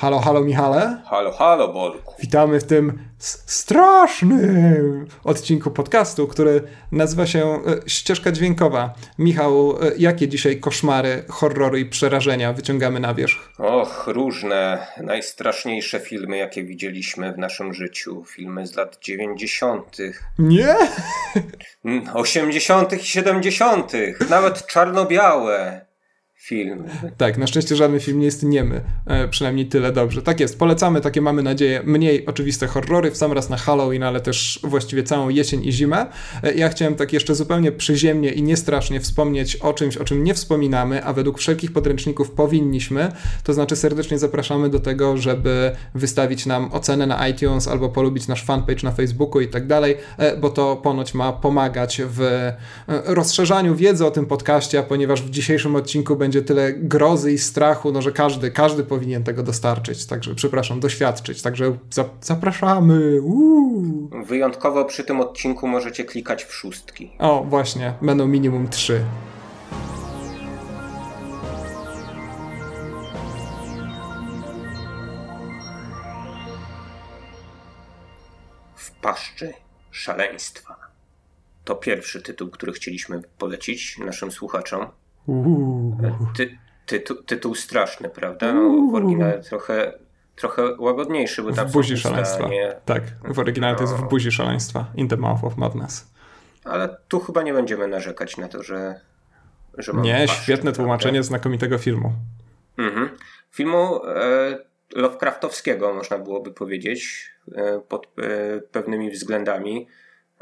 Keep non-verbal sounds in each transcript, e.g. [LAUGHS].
Halo, halo Michale. Halo, halo Bolku. Witamy w tym strasznym odcinku podcastu, który nazywa się e, Ścieżka Dźwiękowa. Michał, e, jakie dzisiaj koszmary, horrory i przerażenia wyciągamy na wierzch? Och, różne, najstraszniejsze filmy, jakie widzieliśmy w naszym życiu. Filmy z lat 90., Nie? 80. i 70., nawet czarno-białe film. Tak, na szczęście żaden film nie jest niemy, e, przynajmniej tyle dobrze. Tak jest, polecamy takie, mamy nadzieję, mniej oczywiste horrory, w sam raz na Halloween, ale też właściwie całą jesień i zimę. E, ja chciałem tak jeszcze zupełnie przyziemnie i niestrasznie wspomnieć o czymś, o czym nie wspominamy, a według wszelkich podręczników powinniśmy, to znaczy serdecznie zapraszamy do tego, żeby wystawić nam ocenę na iTunes albo polubić nasz fanpage na Facebooku i tak dalej, e, bo to ponoć ma pomagać w e, rozszerzaniu wiedzy o tym podcaście, ponieważ w dzisiejszym odcinku będzie będzie tyle grozy i strachu, no, że każdy, każdy powinien tego dostarczyć, także, przepraszam, doświadczyć, także za, zapraszamy. Uuu. Wyjątkowo przy tym odcinku możecie klikać w szóstki. O, właśnie, będą minimum trzy. W paszczy szaleństwa. To pierwszy tytuł, który chcieliśmy polecić naszym słuchaczom. Ty, tytuł, tytuł straszny, prawda? No, w oryginale trochę, trochę łagodniejszy, bo tam w buzi szaleństwa. Tak, w oryginale to jest w no. buzi szaleństwa. In the mouth of madness. Ale tu chyba nie będziemy narzekać na to, że. że nie, paszczy, świetne tłumaczenie prawda? znakomitego filmu. Mhm. Filmu e, Lovecraftowskiego, można byłoby powiedzieć, e, pod e, pewnymi względami.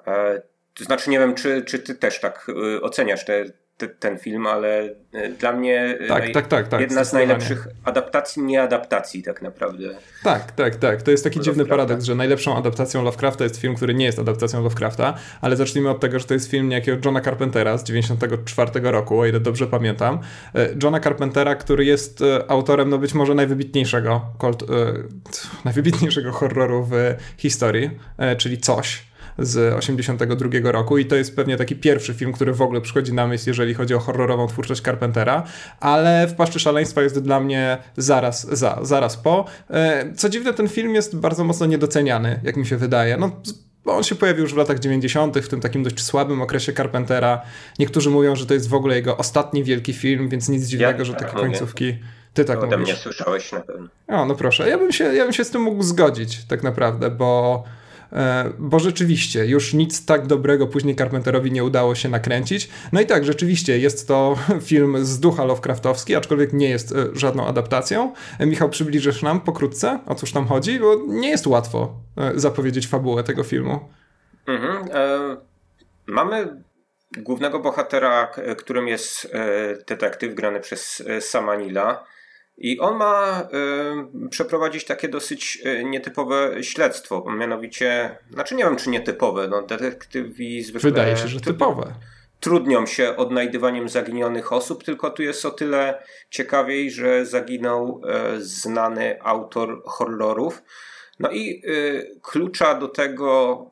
E, to znaczy, nie wiem, czy, czy ty też tak e, oceniasz te te, ten film, ale e, dla mnie tak, naj, tak, tak, tak, jedna z najlepszych adaptacji, nie adaptacji tak naprawdę. Tak, tak, tak. To jest taki dziwny paradoks, że najlepszą adaptacją Lovecrafta jest film, który nie jest adaptacją Lovecrafta, ale zacznijmy od tego, że to jest film niejakiego Johna Carpentera z 94 roku, o ile dobrze pamiętam. E, Johna Carpentera, który jest e, autorem, no być może najwybitniejszego, najwybitniejszego horroru w historii, czyli Coś z 82 roku i to jest pewnie taki pierwszy film, który w ogóle przychodzi na myśl, jeżeli chodzi o horrorową twórczość Carpentera, ale w Paszczy Szaleństwa jest dla mnie zaraz za, zaraz po. E, co dziwne, ten film jest bardzo mocno niedoceniany, jak mi się wydaje. No, bo on się pojawił już w latach 90., w tym takim dość słabym okresie Carpentera. Niektórzy mówią, że to jest w ogóle jego ostatni wielki film, więc nic dziwnego, ja, że takie końcówki. Ty tak Ode mówisz. mnie słyszałeś na pewno. O, no proszę. Ja bym, się, ja bym się z tym mógł zgodzić, tak naprawdę, bo bo rzeczywiście już nic tak dobrego później Carpenterowi nie udało się nakręcić. No i tak, rzeczywiście jest to [LAUGHS] film z ducha Lovecraftowski, aczkolwiek nie jest e, żadną adaptacją. E, Michał, przybliżysz nam pokrótce, o cóż tam chodzi, bo nie jest łatwo zapowiedzieć fabułę tego filmu. Mhm, e, mamy głównego bohatera, którym jest detektyw grany przez Samanila. I on ma y, przeprowadzić takie dosyć y, nietypowe śledztwo, mianowicie, znaczy nie wiem czy nietypowe, no detektywi zwykle... Wydaje się, że typowe. Trudnią się odnajdywaniem zaginionych osób, tylko tu jest o tyle ciekawiej, że zaginął y, znany autor horrorów. No i y, klucza do tego,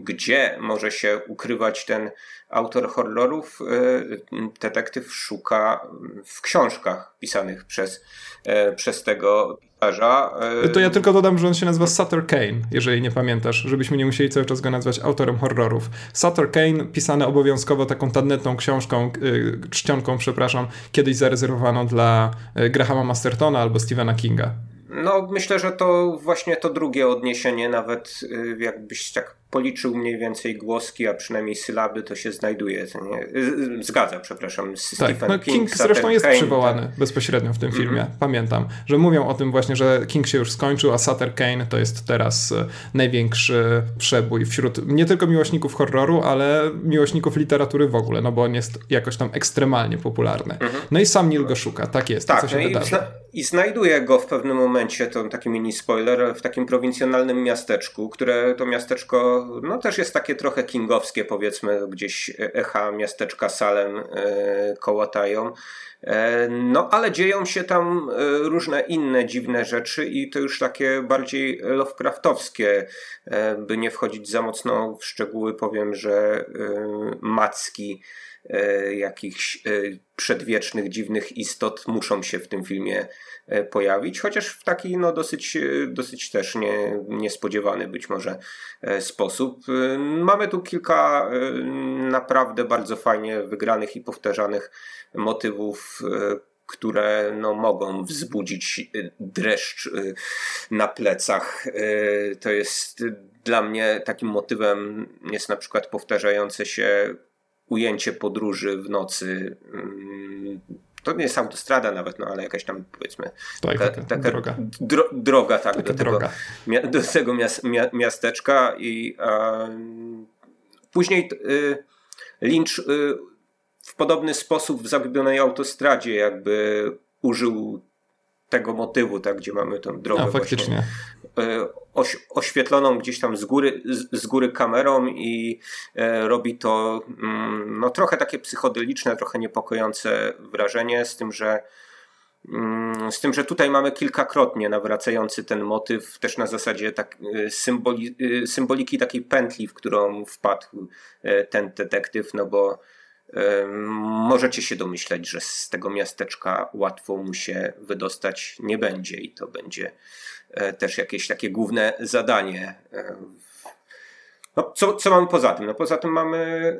gdzie może się ukrywać ten autor horrorów, y, detektyw szuka w książkach pisanych przez, e, przez tego pisarza. E, to ja tylko dodam, że on się nazywa Sutter Kane, jeżeli nie pamiętasz, żebyśmy nie musieli cały czas go nazwać autorem horrorów. Sutter Kane, pisane obowiązkowo taką tandetną książką, y, czcionką, przepraszam, kiedyś zarezerwowaną dla e, Grahama Mastertona albo Stephena Kinga. No, myślę, że to właśnie to drugie odniesienie, nawet jakbyś tak policzył mniej więcej głoski, a przynajmniej sylaby, to się znajduje. Nie? Zgadza, przepraszam. Tak, Stephen no King, King zresztą jest Kane, przywołany tak. bezpośrednio w tym filmie. Mm -hmm. Pamiętam, że mówią o tym właśnie, że King się już skończył, a Sutter Kane to jest teraz e, największy przebój wśród nie tylko miłośników horroru, ale miłośników literatury w ogóle, no bo on jest jakoś tam ekstremalnie popularny. Mm -hmm. No i sam Neil go szuka, tak jest. Tak, co się no zna i znajduje go w pewnym momencie, to taki mini spoiler, w takim prowincjonalnym miasteczku, które to miasteczko no też jest takie trochę kingowskie, powiedzmy, gdzieś echa miasteczka Salem e, kołatają. E, no, ale dzieją się tam e, różne inne dziwne rzeczy i to już takie bardziej Lovecraftowskie. By nie wchodzić za mocno w szczegóły, powiem, że Macki jakichś przedwiecznych, dziwnych istot muszą się w tym filmie pojawić, chociaż w taki no, dosyć, dosyć też nie, niespodziewany być może sposób. Mamy tu kilka naprawdę bardzo fajnie wygranych i powtarzanych motywów, które no, mogą wzbudzić dreszcz na plecach. To jest dla mnie takim motywem jest na przykład powtarzające się ujęcie podróży w nocy. Mm, to nie jest autostrada nawet, no ale jakaś tam powiedzmy tak, ta, taka, taka droga. Dro, droga tak, taka do, droga. Tego, do tego miasteczka i później y, Lynch y, w podobny sposób w Zagubionej Autostradzie jakby użył tego motywu, tak, gdzie mamy tą drogę no, faktycznie. Właśnie, oś, oświetloną gdzieś tam z góry, z, z góry kamerą i e, robi to mm, no, trochę takie psychodeliczne, trochę niepokojące wrażenie, z tym, że mm, z tym, że tutaj mamy kilkakrotnie nawracający ten motyw, też na zasadzie tak, e, symboli, e, symboliki takiej pętli, w którą wpadł ten detektyw, no bo Możecie się domyślać, że z tego miasteczka łatwo mu się wydostać nie będzie i to będzie e, też jakieś takie główne zadanie. No, co, co mamy poza tym? No, poza tym mamy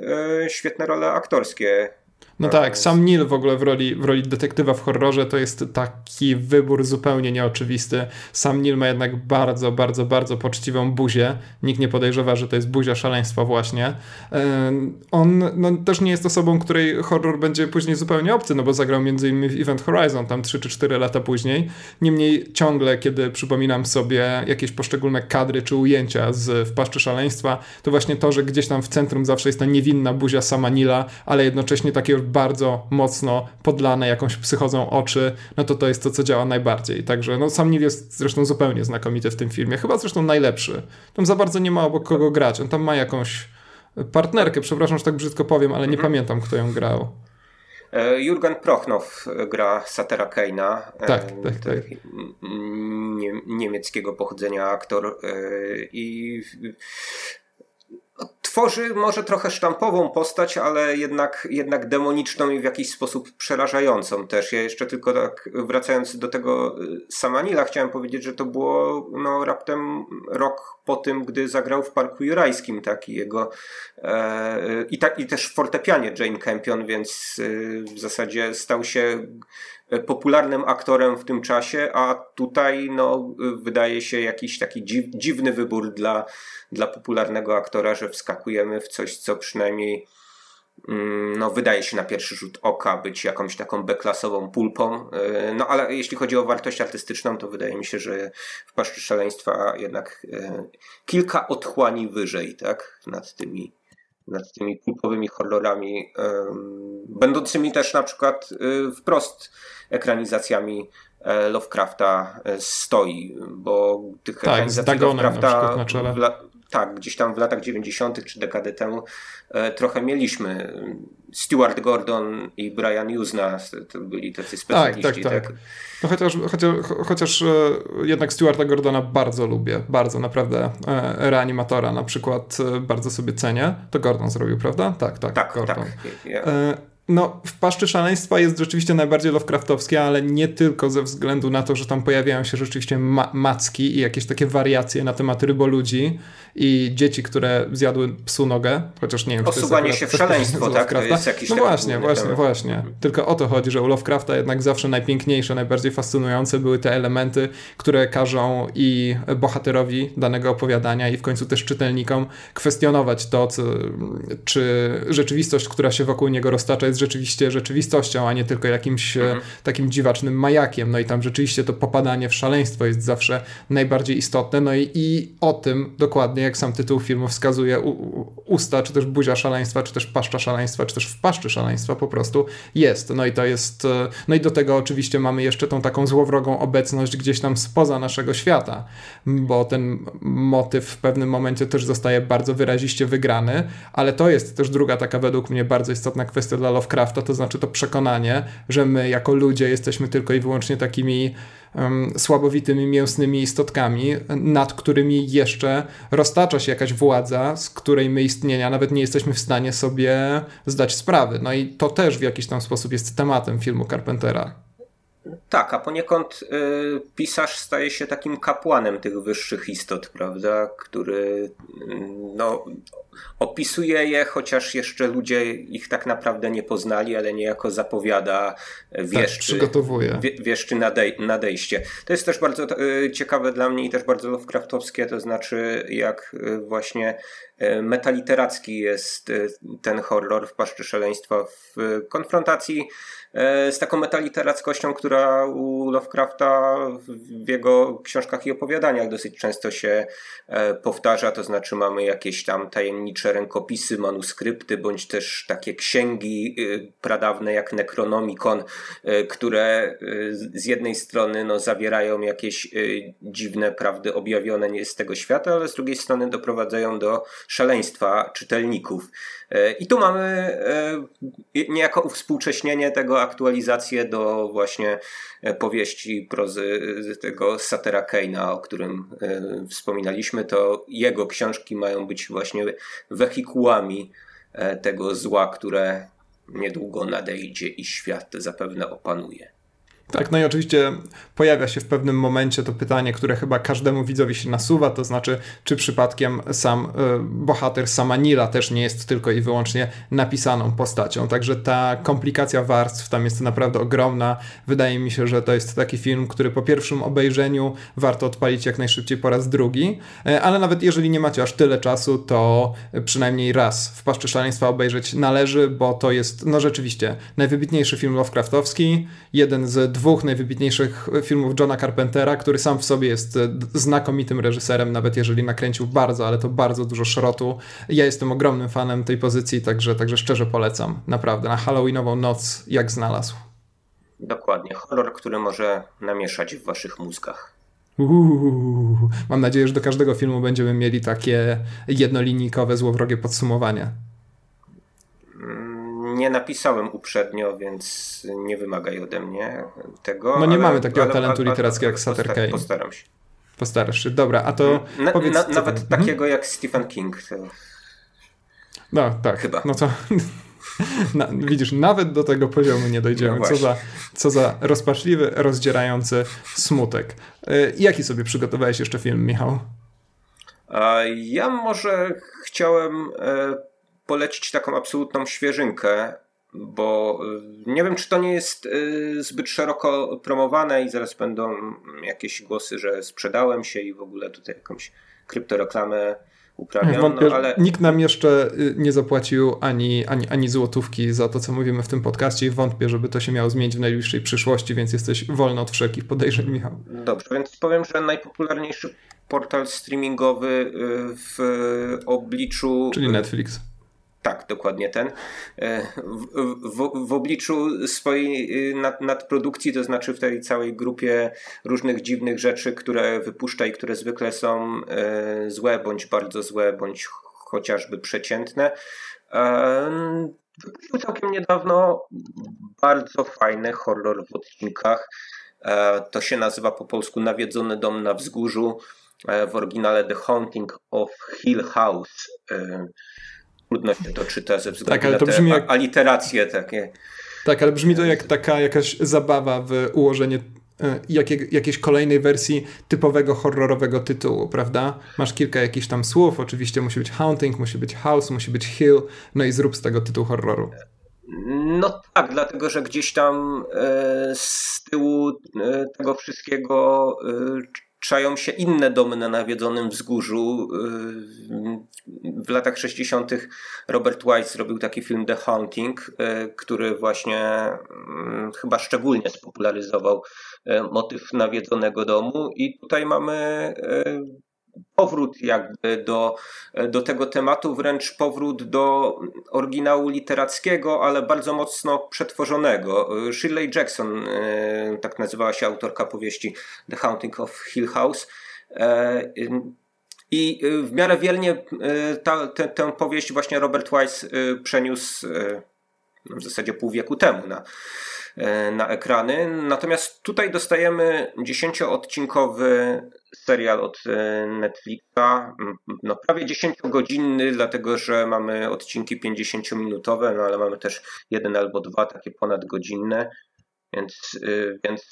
e, świetne role aktorskie no tak, sam Neil w ogóle w roli, w roli detektywa w horrorze to jest taki wybór zupełnie nieoczywisty. Sam Neil ma jednak bardzo, bardzo, bardzo poczciwą buzię. Nikt nie podejrzewa, że to jest buzia szaleństwa właśnie. On no, też nie jest osobą, której horror będzie później zupełnie obcy, no bo zagrał między innymi w Event Horizon tam 3 czy 4 lata później. Niemniej ciągle, kiedy przypominam sobie jakieś poszczególne kadry czy ujęcia z W paszczy szaleństwa, to właśnie to, że gdzieś tam w centrum zawsze jest ta niewinna buzia sama Nila, ale jednocześnie takie bardzo mocno podlane jakąś psychozą oczy, no to to jest to, co działa najbardziej. Także no, sam Neil jest zresztą zupełnie znakomity w tym filmie. Chyba zresztą najlepszy. Tam za bardzo nie ma obok kogo grać. On tam ma jakąś partnerkę, przepraszam, że tak brzydko powiem, ale nie mhm. pamiętam, kto ją grał. E, Jurgen Prochnow gra Satera Keina. E, tak, tak, tak. niemieckiego pochodzenia aktor e, i tworzy może trochę sztampową postać, ale jednak, jednak demoniczną i w jakiś sposób przerażającą też. Ja jeszcze tylko tak wracając do tego y, Samanila chciałem powiedzieć, że to było no, raptem rok po tym, gdy zagrał w Parku Jurajskim, tak, i jego e, i, tak, i też w fortepianie Jane Campion, więc y, w zasadzie stał się popularnym aktorem w tym czasie, a tutaj no, wydaje się jakiś taki dziw, dziwny wybór dla, dla popularnego aktora, że wskakujemy w coś, co przynajmniej mm, no, wydaje się na pierwszy rzut oka być jakąś taką beklasową pulpą. E, no ale jeśli chodzi o wartość artystyczną, to wydaje mi się, że w Paszczy Szaleństwa jednak e, kilka otchłani wyżej, tak, nad tymi nad tymi pulpowymi horrorami, będącymi też na przykład y, wprost ekranizacjami e, Lovecrafta e, stoi, bo tych tak, ekranizacji Lovecrafta tak, gdzieś tam w latach 90. czy dekadę temu e, trochę mieliśmy. Stuart Gordon i Brian Usna to byli tacy specjaliści. Tak, tak, tak. tak. No chociaż, chociaż, chociaż jednak Stuarta Gordona bardzo lubię, bardzo naprawdę reanimatora na przykład bardzo sobie cenię. To Gordon zrobił, prawda? Tak, tak, tak Gordon. Tak. Ja, no, w Paszczy Szaleństwa jest rzeczywiście najbardziej Lovecraftowskie, ale nie tylko ze względu na to, że tam pojawiają się rzeczywiście ma macki i jakieś takie wariacje na temat ryboludzi i dzieci, które zjadły psu nogę, chociaż nie wiem, czy Osuwanie to jest się w szaleństwo, tak? To jest jakiś no właśnie, właśnie, temat. właśnie. Tylko o to chodzi, że u Lovecrafta jednak zawsze najpiękniejsze, najbardziej fascynujące były te elementy, które każą i bohaterowi danego opowiadania i w końcu też czytelnikom kwestionować to, co, czy rzeczywistość, która się wokół niego roztacza jest rzeczywiście rzeczywistością, a nie tylko jakimś e, mhm. takim dziwacznym majakiem. No i tam rzeczywiście to popadanie w szaleństwo jest zawsze najbardziej istotne. No i, i o tym dokładnie, jak sam tytuł filmu wskazuje, u, usta, czy też buzia szaleństwa, czy też paszcza szaleństwa, czy też w paszczy szaleństwa po prostu jest. No i to jest, e, no i do tego oczywiście mamy jeszcze tą taką złowrogą obecność gdzieś tam spoza naszego świata, bo ten motyw w pewnym momencie też zostaje bardzo wyraziście wygrany, ale to jest też druga taka według mnie bardzo istotna kwestia dla Lovecrafta, to znaczy to przekonanie, że my jako ludzie jesteśmy tylko i wyłącznie takimi um, słabowitymi, mięsnymi istotkami, nad którymi jeszcze roztacza się jakaś władza, z której my istnienia nawet nie jesteśmy w stanie sobie zdać sprawy. No i to też w jakiś tam sposób jest tematem filmu Carpentera. Tak, a poniekąd y, pisarz staje się takim kapłanem tych wyższych istot, prawda, który y, no, opisuje je, chociaż jeszcze ludzie ich tak naprawdę nie poznali, ale niejako zapowiada wieszczy, tak, przygotowuje. wieszczy nadej, nadejście. To jest też bardzo y, ciekawe dla mnie i też bardzo Lovecraftowskie, to znaczy jak y, właśnie metaliteracki jest ten horror w paszczy szaleństwa w konfrontacji z taką metaliterackością, która u Lovecrafta w jego książkach i opowiadaniach dosyć często się powtarza, to znaczy mamy jakieś tam tajemnicze rękopisy, manuskrypty, bądź też takie księgi pradawne jak Necronomicon, E, które e, z jednej strony no, zawierają jakieś e, dziwne prawdy objawione nie z tego świata, ale z drugiej strony doprowadzają do szaleństwa czytelników. I tu mamy niejako uwspółcześnienie tego, aktualizację do właśnie powieści prozy tego Satera Keina, o którym wspominaliśmy. To jego książki mają być właśnie wehikułami tego zła, które niedługo nadejdzie i świat zapewne opanuje. Tak, no i oczywiście pojawia się w pewnym momencie to pytanie, które chyba każdemu widzowi się nasuwa, to znaczy, czy przypadkiem sam y, bohater Samanila też nie jest tylko i wyłącznie napisaną postacią. Także ta komplikacja warstw tam jest naprawdę ogromna. Wydaje mi się, że to jest taki film, który po pierwszym obejrzeniu warto odpalić jak najszybciej po raz drugi, y, ale nawet jeżeli nie macie aż tyle czasu, to przynajmniej raz w Paszczy Szaleństwa obejrzeć należy, bo to jest, no rzeczywiście, najwybitniejszy film Lovecraftowski, jeden z dwóch najwybitniejszych filmów Johna Carpentera, który sam w sobie jest e, znakomitym reżyserem, nawet jeżeli nakręcił bardzo, ale to bardzo dużo szrotu. Ja jestem ogromnym fanem tej pozycji, także, także szczerze polecam. Naprawdę, na Halloweenową noc jak znalazł. Dokładnie. Horror, który może namieszać w waszych mózgach. Uuu, mam nadzieję, że do każdego filmu będziemy mieli takie jednolinijkowe, złowrogie podsumowanie nie napisałem uprzednio, więc nie wymagaj ode mnie tego. No nie ale, mamy takiego ale, talentu literackiego jak Sutter Kane. Postaram się. Postarasz się. Dobra, a to na, powiedz... Na, nawet hmm? takiego jak Stephen King. To... No tak. Chyba. No to... [LAUGHS] Na, widzisz, nawet do tego poziomu nie dojdziemy. No co, za, co za rozpaczliwy, rozdzierający smutek. Y, jaki sobie przygotowałeś jeszcze film, Michał? Ja może chciałem e, polecić taką absolutną świeżynkę, bo y, nie wiem, czy to nie jest y, zbyt szeroko promowane i zaraz będą jakieś głosy, że sprzedałem się i w ogóle tutaj jakąś kryptoreklamę uprawiam. Wątpię, no, ale... Nikt nam jeszcze y, nie zapłacił ani, ani, ani złotówki za to, co mówimy w tym podcaście i wątpię, żeby to się miało zmienić w najbliższej przyszłości, więc jesteś wolny od wszelkich podejrzeń, Michał. Dobrze, więc powiem, że najpopularniejszy portal streamingowy w obliczu... Czyli Netflix tak, dokładnie ten. E, w, w, w obliczu swojej y, nad, nadprodukcji, to znaczy w tej całej grupie różnych dziwnych rzeczy, które wypuszcza i które zwykle są e, złe, bądź bardzo złe, bądź chociażby przeciętne. E, wypuścił całkiem niedawno bardzo fajny horror w odcinkach. To się nazywa po polsku Nawiedzony dom na wzgórzu. W oryginale The Haunting of Hill House trudno się to czyta ze względu tak, ale to brzmi jak... aliteracje takie. Tak, ale brzmi to jak taka jakaś zabawa w ułożenie e, jakiej, jakiejś kolejnej wersji typowego horrorowego tytułu, prawda? Masz kilka jakichś tam słów, oczywiście musi być haunting, musi być house, musi być hill, no i zrób z tego tytuł horroru. No tak, dlatego że gdzieś tam e, z tyłu e, tego wszystkiego czają się inne domy na nawiedzonym wzgórzu. W latach 60. Robert Wise zrobił taki film The Haunting, który właśnie mm, chyba szczególnie spopularyzował e, motyw nawiedzonego domu i tutaj mamy e, powrót jakby do, do tego tematu, wręcz powrót do oryginału literackiego, ale bardzo mocno przetworzonego. Shirley Jackson, e, tak nazywała się autorka powieści The Haunting of Hill House. E, I w miarę wielnie e, ta, tę, tę powieść właśnie Robert Wise przeniósł w zasadzie pół wieku temu na, na ekrany. Natomiast tutaj dostajemy dziesięcioodcinkowy serial od Netflixa, no prawie 10-godzinny, dlatego że mamy odcinki 50-minutowe, no ale mamy też jeden albo dwa takie ponadgodzinne. Więc, więc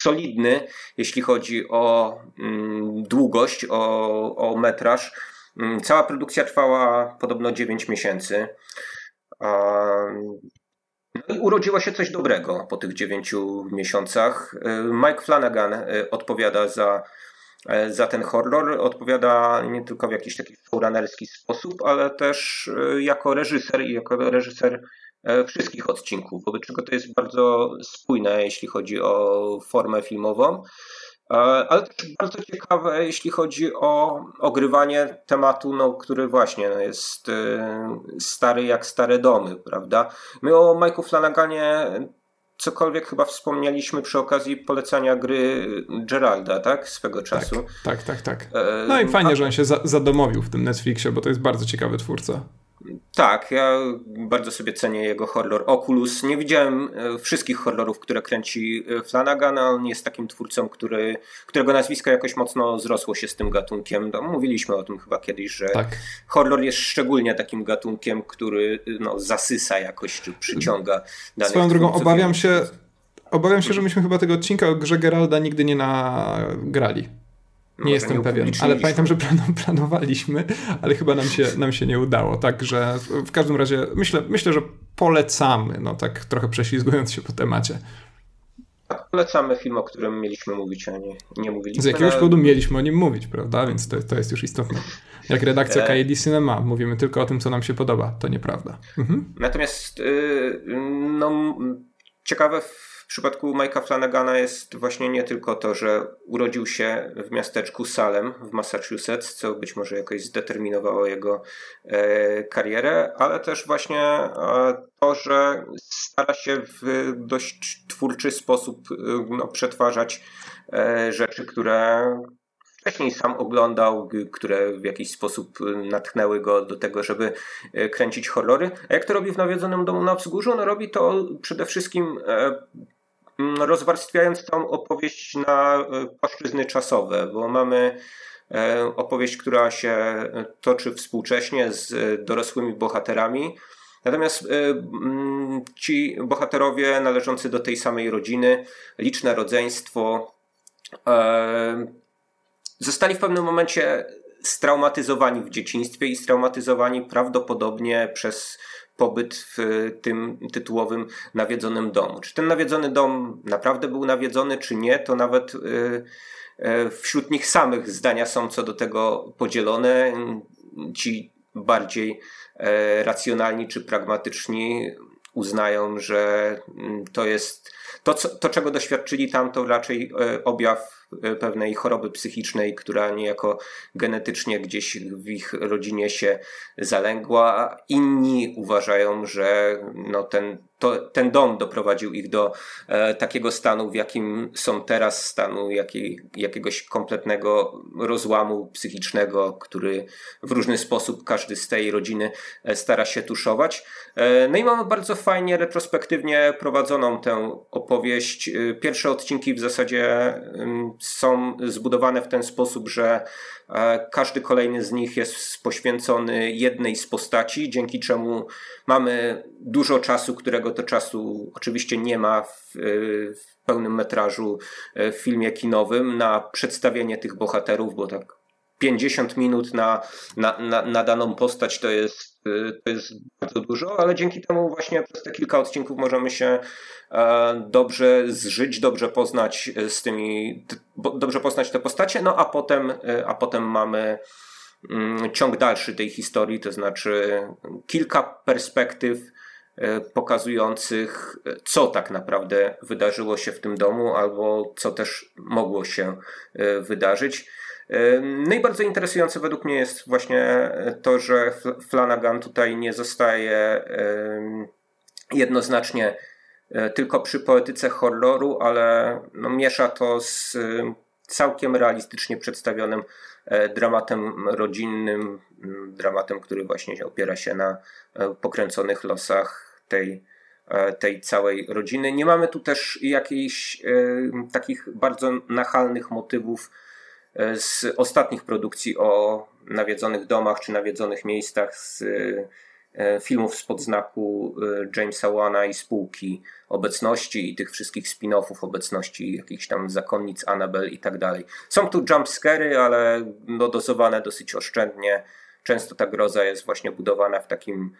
solidny, jeśli chodzi o mm, długość, o, o metraż. Mm, cała produkcja trwała podobno 9 miesięcy. Urodziło się coś dobrego po tych 9 miesiącach. Mike Flanagan y, odpowiada za, y, za ten horror. Odpowiada nie tylko w jakiś taki showrunnerski sposób, ale też jako reżyser i jako reżyser wszystkich odcinków, wobec czego to jest bardzo spójne, jeśli chodzi o formę filmową. E, ale też bardzo ciekawe, jeśli chodzi o ogrywanie tematu, no, który właśnie no, jest e, stary jak stare domy, prawda? My o Mike'u Flanaganie cokolwiek chyba wspomnieliśmy przy okazji polecania gry Geralda, tak? Swego czasu. Tak, tak, tak. tak. No i fajnie, że on się zadomowił w tym Netflixie, bo to jest bardzo ciekawy twórca. Tak, ja bardzo sobie cenię jego horror Oculus. Nie widziałem e, wszystkich horrorów, które kręci e, Flanagan, on jest takim twórcą, który, którego nazwisko jakoś mocno zrosło się z tym gatunkiem. No, mówiliśmy o tym chyba kiedyś, że tak. horror jest szczególnie takim gatunkiem, który no, zasysa jakoś, czy przyciąga danych Swoją drogą obawiam się, obawiam się, że myśmy chyba tego odcinka o grze Geralda nigdy nie nagrali. Nie jestem nie pewien, ale pamiętam, że planowaliśmy, ale chyba nam się, nam się nie udało. Także w każdym razie myślę, myślę, że polecamy, no tak trochę prześlizgując się po temacie. Tak, polecamy film, o którym mieliśmy mówić, a nie, nie mówiliśmy. Z jakiegoś powodu mieliśmy o nim mówić, prawda? Więc to, to jest już istotne. Jak redakcja e... KD Cinema, mówimy tylko o tym, co nam się podoba. To nieprawda. Mhm. Natomiast yy, no, ciekawe w przypadku Mike'a Flanagana jest właśnie nie tylko to, że urodził się w miasteczku Salem w Massachusetts, co być może jakoś zdeterminowało jego e, karierę, ale też właśnie e, to, że stara się w dość twórczy sposób e, no, przetwarzać e, rzeczy, które wcześniej sam oglądał, które w jakiś sposób natchnęły go do tego, żeby e, kręcić horrory. A jak to robi w Nawiedzonym Domu na Wzgórzu? No robi to przede wszystkim e, rozwarstwiając tą opowieść na e, płaszczyzny czasowe, bo mamy e, opowieść, która się toczy współcześnie z dorosłymi bohaterami. Natomiast e, mm, ci bohaterowie należący do tej samej rodziny, liczne rodzeństwo, zostali w pewnym momencie straumatyzowani w dzieciństwie i straumatyzowani prawdopodobnie przez pobyt w tym tytułowym nawiedzonym domu. Czy ten nawiedzony dom naprawdę był nawiedzony, czy nie, to nawet y, y, wśród nich samych zdania są co do tego podzielone. Ci bardziej e, racjonalni czy pragmatyczni uznają, że mm, to jest to, to czego doświadczyli tam, to raczej e, objaw pewnej choroby psychicznej, która niejako genetycznie gdzieś w ich rodzinie się zalęgła. Inni uważają, że no ten to, ten dom doprowadził ich do e, takiego stanu, w jakim są teraz, stanu jakiej, jakiegoś kompletnego rozłamu psychicznego, który w różny sposób każdy z tej rodziny e, stara się tuszować. E, no i mamy bardzo fajnie, retrospektywnie prowadzoną tę opowieść. E, pierwsze odcinki w zasadzie są zbudowane w ten sposób, że każdy kolejny z nich jest poświęcony jednej z postaci, dzięki czemu mamy dużo czasu, którego to czasu oczywiście nie ma w, w pełnym metrażu w filmie kinowym na przedstawienie tych bohaterów, bo tak 50 minut na, na, na, na daną postać to jest, to jest bardzo dużo, ale dzięki temu właśnie przez te kilka odcinków możemy się e, dobrze zżyć, dobrze poznać z tymi, dobrze poznać te postacie, no a potem, e, a potem mamy mm, ciąg dalszy tej historii, to znaczy kilka perspektyw e, pokazujących, co tak naprawdę wydarzyło się w tym domu, albo co też mogło się wydarzyć. No i bardzo interesujące według mnie jest właśnie to, że Flanagan tutaj nie zostaje jednoznacznie e, tylko przy poetyce horroru, ale no miesza to z całkiem realistycznie przedstawionym e, dramatem rodzinnym, dramatem, który właśnie opiera się na e, pokręconych losach tej tej całej rodziny. Nie mamy tu też jakichś takich bardzo nachalnych motywów z ostatnich produkcji o nawiedzonych domach czy nawiedzonych miejscach z E, filmów spod znaku e, Jamesa Wana i spółki obecności i tych wszystkich spin-offów obecności jakichś tam zakonnic Annabel i tak dalej. Są tu jumpscary, ale no dozowane dosyć oszczędnie. Często ta groza jest właśnie budowana w takim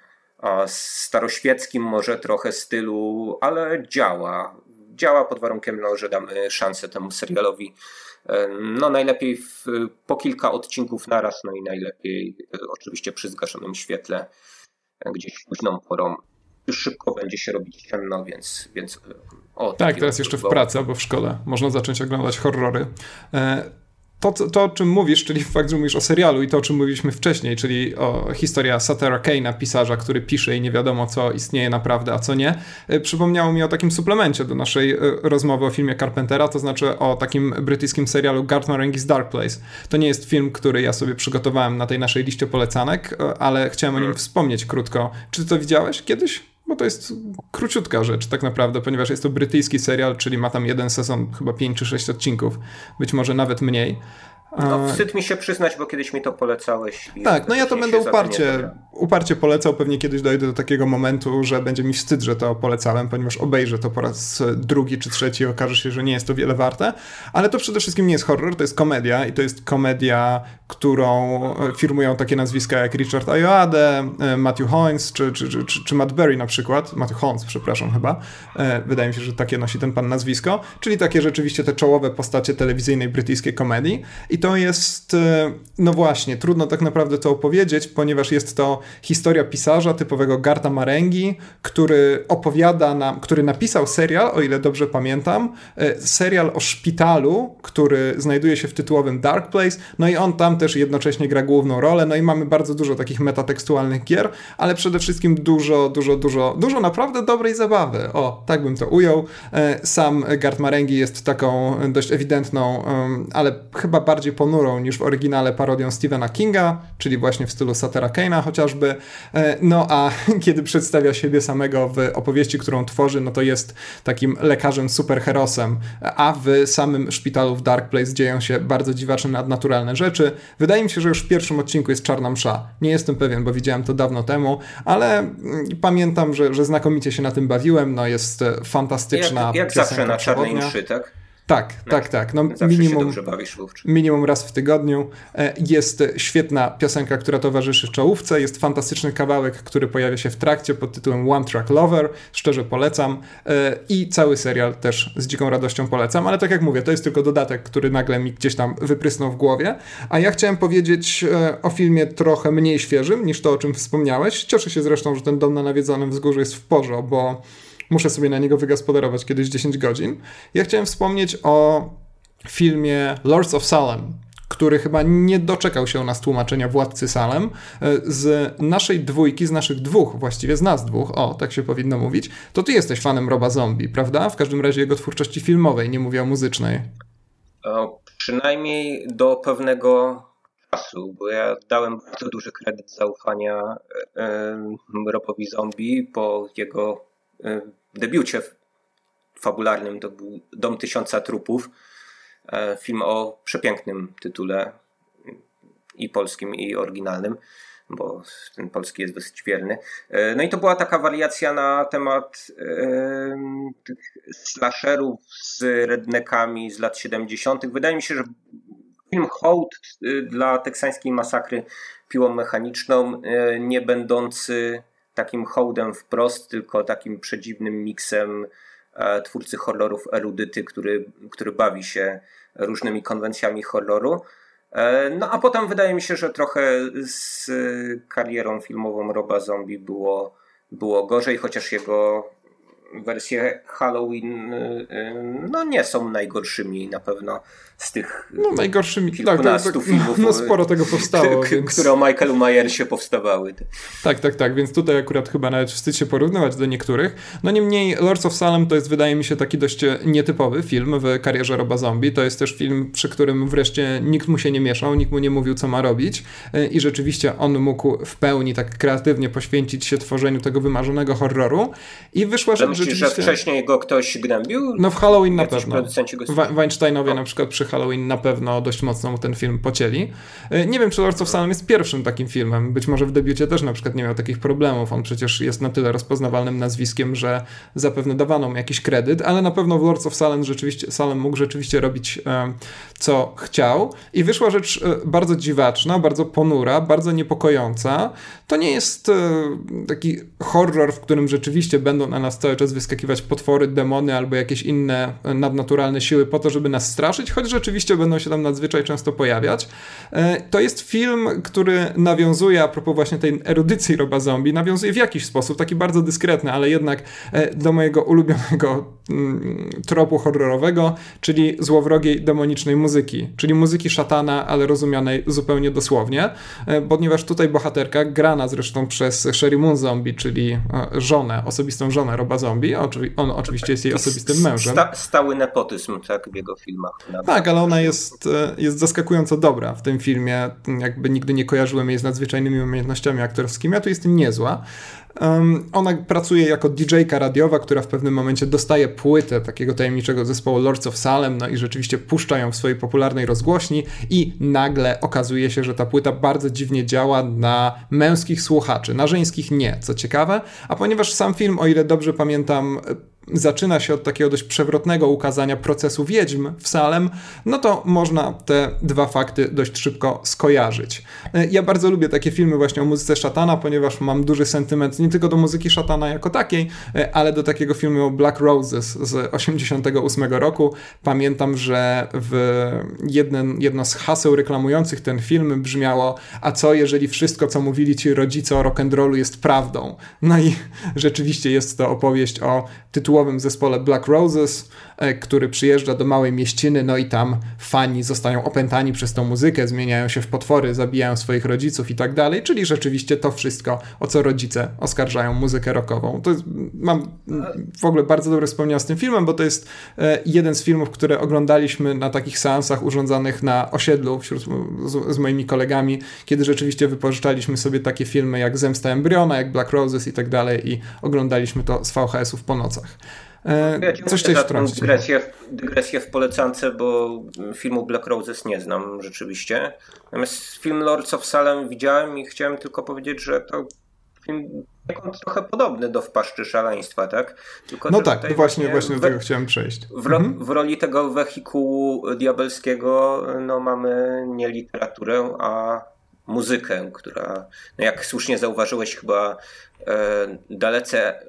staroświeckim może trochę stylu, ale działa. Działa pod warunkiem, no, że damy szansę temu serialowi. E, no najlepiej w, po kilka odcinków naraz, no i najlepiej oczywiście przy zgaszonym świetle gdzieś późną porą już szybko będzie się robić ciemno, więc, więc o, Tak, teraz jeszcze w pracy albo w szkole można zacząć oglądać horrory. To, to, o czym mówisz, czyli fakt, że mówisz o serialu i to, o czym mówiliśmy wcześniej, czyli o historia Satara Kane'a, pisarza, który pisze i nie wiadomo, co istnieje naprawdę, a co nie, e, przypomniało mi o takim suplemencie do naszej e, rozmowy o filmie Carpentera, to znaczy o takim brytyjskim serialu Garth Marenghi's Dark Place. To nie jest film, który ja sobie przygotowałem na tej naszej liście polecanek, e, ale chciałem o nim wspomnieć krótko. Czy ty to widziałeś kiedyś? Bo to jest króciutka rzecz tak naprawdę, ponieważ jest to brytyjski serial, czyli ma tam jeden sezon, chyba 5 czy 6 odcinków, być może nawet mniej. No, wstyd mi się przyznać, bo kiedyś mi to polecałeś. Tak, no ja to będę uparcie, uparcie polecał. Pewnie kiedyś dojdę do takiego momentu, że będzie mi wstyd, że to polecałem, ponieważ obejrzę to po raz drugi czy trzeci i okaże się, że nie jest to wiele warte. Ale to przede wszystkim nie jest horror, to jest komedia i to jest komedia, którą firmują takie nazwiska jak Richard Ayoade, e, Matthew Hoynes czy, czy, czy, czy, Matt Berry na przykład. Matthew Holmes, przepraszam chyba. E, wydaje mi się, że takie nosi ten pan nazwisko. Czyli takie rzeczywiście te czołowe postacie telewizyjnej brytyjskiej komedii. I to jest, e, no właśnie, trudno tak naprawdę to opowiedzieć, ponieważ jest to historia pisarza typowego Garta Marenghi, który opowiada nam, który napisał serial, o ile dobrze pamiętam, e, serial o szpitalu, który znajduje się w tytułowym Dark Place, no i on tam też jednocześnie gra główną rolę, no i mamy bardzo dużo takich metatekstualnych gier, ale przede wszystkim dużo, dużo, dużo, dużo naprawdę dobrej zabawy. O, tak bym to ujął. E, sam Gart Marenghi jest taką dość ewidentną, ale chyba bardziej ponurą niż w oryginale parodią Stephena Kinga, czyli właśnie w stylu Satera Kane'a chociażby. E, no a [LAUGHS] kiedy przedstawia siebie samego w opowieści, którą tworzy, no to jest takim lekarzem superherosem, a w samym szpitalu w Dark Place dzieją się bardzo dziwaczne, nadnaturalne rzeczy. Wydaje mi się, że już w pierwszym odcinku jest czarna msza. Nie jestem pewien, bo widziałem to dawno temu, ale mm, pamiętam, że, że znakomicie się na tym bawiłem. No jest e, fantastyczna Jak, jak zawsze na czarnej mszy, tak? Tak, no, tak, tak. No, minimum, minimum raz w tygodniu. E, jest świetna piosenka, która towarzyszy czołówce. Jest fantastyczny kawałek, który pojawia się w trakcie pod tytułem One Track Lover. Szczerze polecam. E, I cały serial też z dziką radością polecam. Ale tak jak mówię, to jest tylko dodatek, który nagle mi gdzieś tam wyprysnął w głowie. A ja chciałem powiedzieć e, o filmie trochę mniej świeżym niż to, o czym wspomniałeś. Cieszę się zresztą, że ten dom na nawiedzonym wzgórzu jest w porze, bo muszę sobie na niego wygospodarować kiedyś 10 godzin. Ja chciałem wspomnieć o filmie Lords of Salem, który chyba nie doczekał się u nas tłumaczenia Władcy Salem. E, z naszej dwójki, z naszych dwóch, właściwie z nas dwóch, o, tak się powinno mówić, to ty jesteś fanem Roba Zombie, prawda? W każdym razie jego twórczości filmowej, nie mówię o muzycznej. O, przynajmniej do pewnego czasu, bo ja dałem bardzo duży kredyt zaufania e, Robowi Zombie po jego e, debiucie fabularnym to był Dom Tysiąca Trupów. E, film o przepięknym tytule i polskim, i oryginalnym, bo ten polski jest dosyć wierny. E, no i to była taka wariacja na temat e, tych slasherów z redneckami z lat 70. Wydaje mi się, że film hołd dla teksańskiej masakry piłą mechaniczną, nie będący takim hołdem wprost, tylko takim przedziwnym miksem e, twórcy horrorów erudyty, który, który bawi się różnymi konwencjami horroru. E, no a potem wydaje mi się, że trochę z karierą filmową Roba Zombie było, było gorzej, chociaż jego wersje Halloween e, no nie są najgorszymi na pewno z tych no, najgorszymi kilkunastu tak, tak, filmów. No sporo tego powstało. [LAUGHS] więc... Które o Michaelu Myersie powstawały. Tak, tak, tak, więc tutaj akurat chyba nawet wstyd się porównywać do niektórych. No niemniej Lords of Salem to jest wydaje mi się taki dość nietypowy film w karierze Roba Zombie. To jest też film, przy którym wreszcie nikt mu się nie mieszał, nikt mu nie mówił co ma robić e, i rzeczywiście on mógł w pełni tak kreatywnie poświęcić się tworzeniu tego wymarzonego horroru i wyszła rzecz rzeczywiście... że wcześniej go ktoś gnębił? No w Halloween na pewno. Weinsteinowie na przykład przy Halloween na pewno dość mocno mu ten film pocięli. E, nie wiem, czy Lords of Salem jest pierwszym takim filmem. Być może w debiucie też na przykład nie miał takich problemów. On przecież jest na tyle rozpoznawalnym nazwiskiem, że zapewne dawano mu jakiś kredyt, ale na pewno w Lords of Salem rzeczywiście Salem mógł rzeczywiście robić e, co chciał i wyszła rzecz e, bardzo dziwaczna, bardzo ponura, bardzo niepokojąca. To nie jest taki horror, w którym rzeczywiście będą na nas cały czas wyskakiwać potwory, demony albo jakieś inne nadnaturalne siły po to, żeby nas straszyć, choć rzeczywiście będą się tam nadzwyczaj często pojawiać. E, to jest film, który nawiązuje, a propos właśnie tej erudycji Roba Zombie, nawiązuje w jakiś sposób, taki bardzo dyskretny, ale jednak e, do mojego ulubionego mm, tropu horrorowego, czyli złowrogiej demonicznej muzyki, czyli muzyki szatana, ale rozumianej zupełnie dosłownie, e, ponieważ tutaj bohaterka, grana zresztą przez Sherry Moon Zombie, czyli żonę, osobistą żonę Roba Zombie, on oczywiście jest jej osobistym mężem. Sta, stały nepotyzm tak, w jego filmach. Tak, ale ona jest, e, jest zaskakująco dobra w tym filmie. Jakby nigdy nie kojarzyłem jej z nadzwyczajnymi umiejętnościami aktorskimi, a tu jest niezła. Um, ona pracuje jako DJ-ka radiowa, która w pewnym momencie dostaje płytę takiego tajemniczego zespołu Lords of Salem, no i rzeczywiście puszcza ją w swojej popularnej rozgłośni i nagle okazuje się, że ta płyta bardzo dziwnie działa na męskich słuchaczy, na żeńskich nie, co ciekawe, a ponieważ sam film, o ile dobrze pamiętam, zaczyna się od takiego dość przewrotnego ukazania procesu wiedźm w Salem, no to można te dwa fakty dość szybko skojarzyć. E, ja bardzo lubię takie filmy właśnie o muzyce szatana, ponieważ mam duży sentyment nie tylko do muzyki szatana jako takiej, e, ale do takiego filmu Black Roses z 88 roku. Pamiętam, że w jeden, jedno z haseł reklamujących ten film brzmiało a co jeżeli wszystko, co mówili ci rodzice o rock'n'rollu jest prawdą? No i [LAUGHS] rzeczywiście jest to opowieść o tytułowym tytułowym zespole Black Roses, który przyjeżdża do małej mieściny, no i tam fani zostają opętani przez tą muzykę, zmieniają się w potwory, zabijają swoich rodziców i tak dalej, czyli rzeczywiście to wszystko, o co rodzice oskarżają muzykę rockową. To jest, mam w ogóle bardzo dobre wspomnienia z tym filmem, bo to jest e, jeden z filmów, które oglądaliśmy na takich seansach urządzanych na osiedlu wśród, z, z moimi kolegami, kiedy rzeczywiście wypożyczaliśmy sobie takie filmy jak Zemsta Embriona, jak Black Roses i tak dalej i oglądaliśmy to z VHS-ów po nocach. E, ja coś chciałeś wtrącić. Dygresję, dygresję w polecance, bo filmu Black Roses nie znam rzeczywiście. Natomiast film Lords of Salem widziałem i chciałem tylko powiedzieć, że to film trochę podobny do Wpaszczy Szaleństwa, tak? Tylko, no tak, właśnie, właśnie do tego chciałem przejść. W, ro, mhm. w, roli tego wehikułu diabelskiego no, mamy nie literaturę, a muzykę, która, no jak słusznie zauważyłeś, chyba e, dalece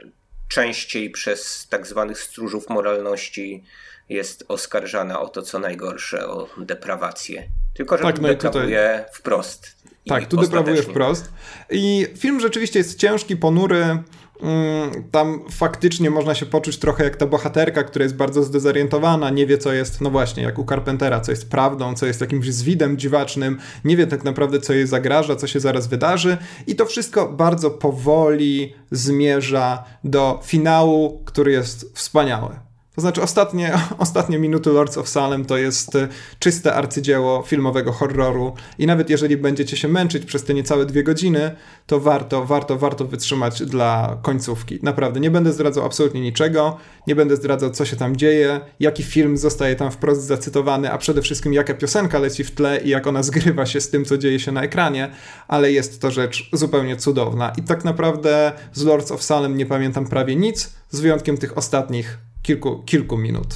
częściej przez tak zwanych stróżów moralności jest oskarżana o to, co najgorsze, o deprawację. Tylko, że tak, no deprawuje tutaj... wprost. Tak, tu deprawuje wprost. I film rzeczywiście jest ciężki, ponury. Mm, tam faktycznie można się poczuć trochę jak ta bohaterka, która jest bardzo zdezorientowana, nie wie co jest, no właśnie, jak u Carpentera, co jest prawdą, co jest jakimś zwidem dziwacznym, nie wie tak naprawdę co jej zagraża, co się zaraz wydarzy i to wszystko bardzo powoli zmierza do finału, który jest wspaniały. To znaczy ostatnie, [LAUGHS] ostatnie minuty Lords of Salem to jest e, czyste arcydzieło filmowego horroru i nawet jeżeli będziecie się męczyć przez te niecałe dwie godziny, to warto, warto, warto wytrzymać dla końcówki. Naprawdę, nie będę zdradzał absolutnie niczego, nie będę zdradzał co się tam dzieje, jaki film zostaje tam wprost zacytowany, a przede wszystkim jaka piosenka leci w tle i jak ona [LAUGHS] zgrywa się z tym, co dzieje się na ekranie, ale jest to rzecz zupełnie cudowna. I tak naprawdę z Lords of Salem nie pamiętam prawie nic, z wyjątkiem tych ostatnich kilku, kilku minut.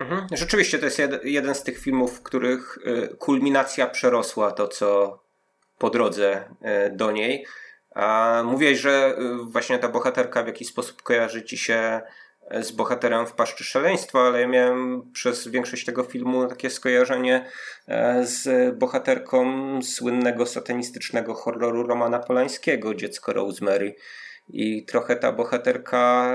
Mhm. Rzeczywiście to jest jeden z tych filmów, w których y, kulminacja przerosła to, co po drodze y, do niej. A mówiłeś, że y, właśnie ta bohaterka w jakiś sposób kojarzy ci się z bohaterem w paszczy szaleństwa, ale ja miałem przez większość tego filmu takie skojarzenie z bohaterką słynnego satanistycznego horroru Romana Polańskiego, Dziecko Rosemary. I trochę ta bohaterka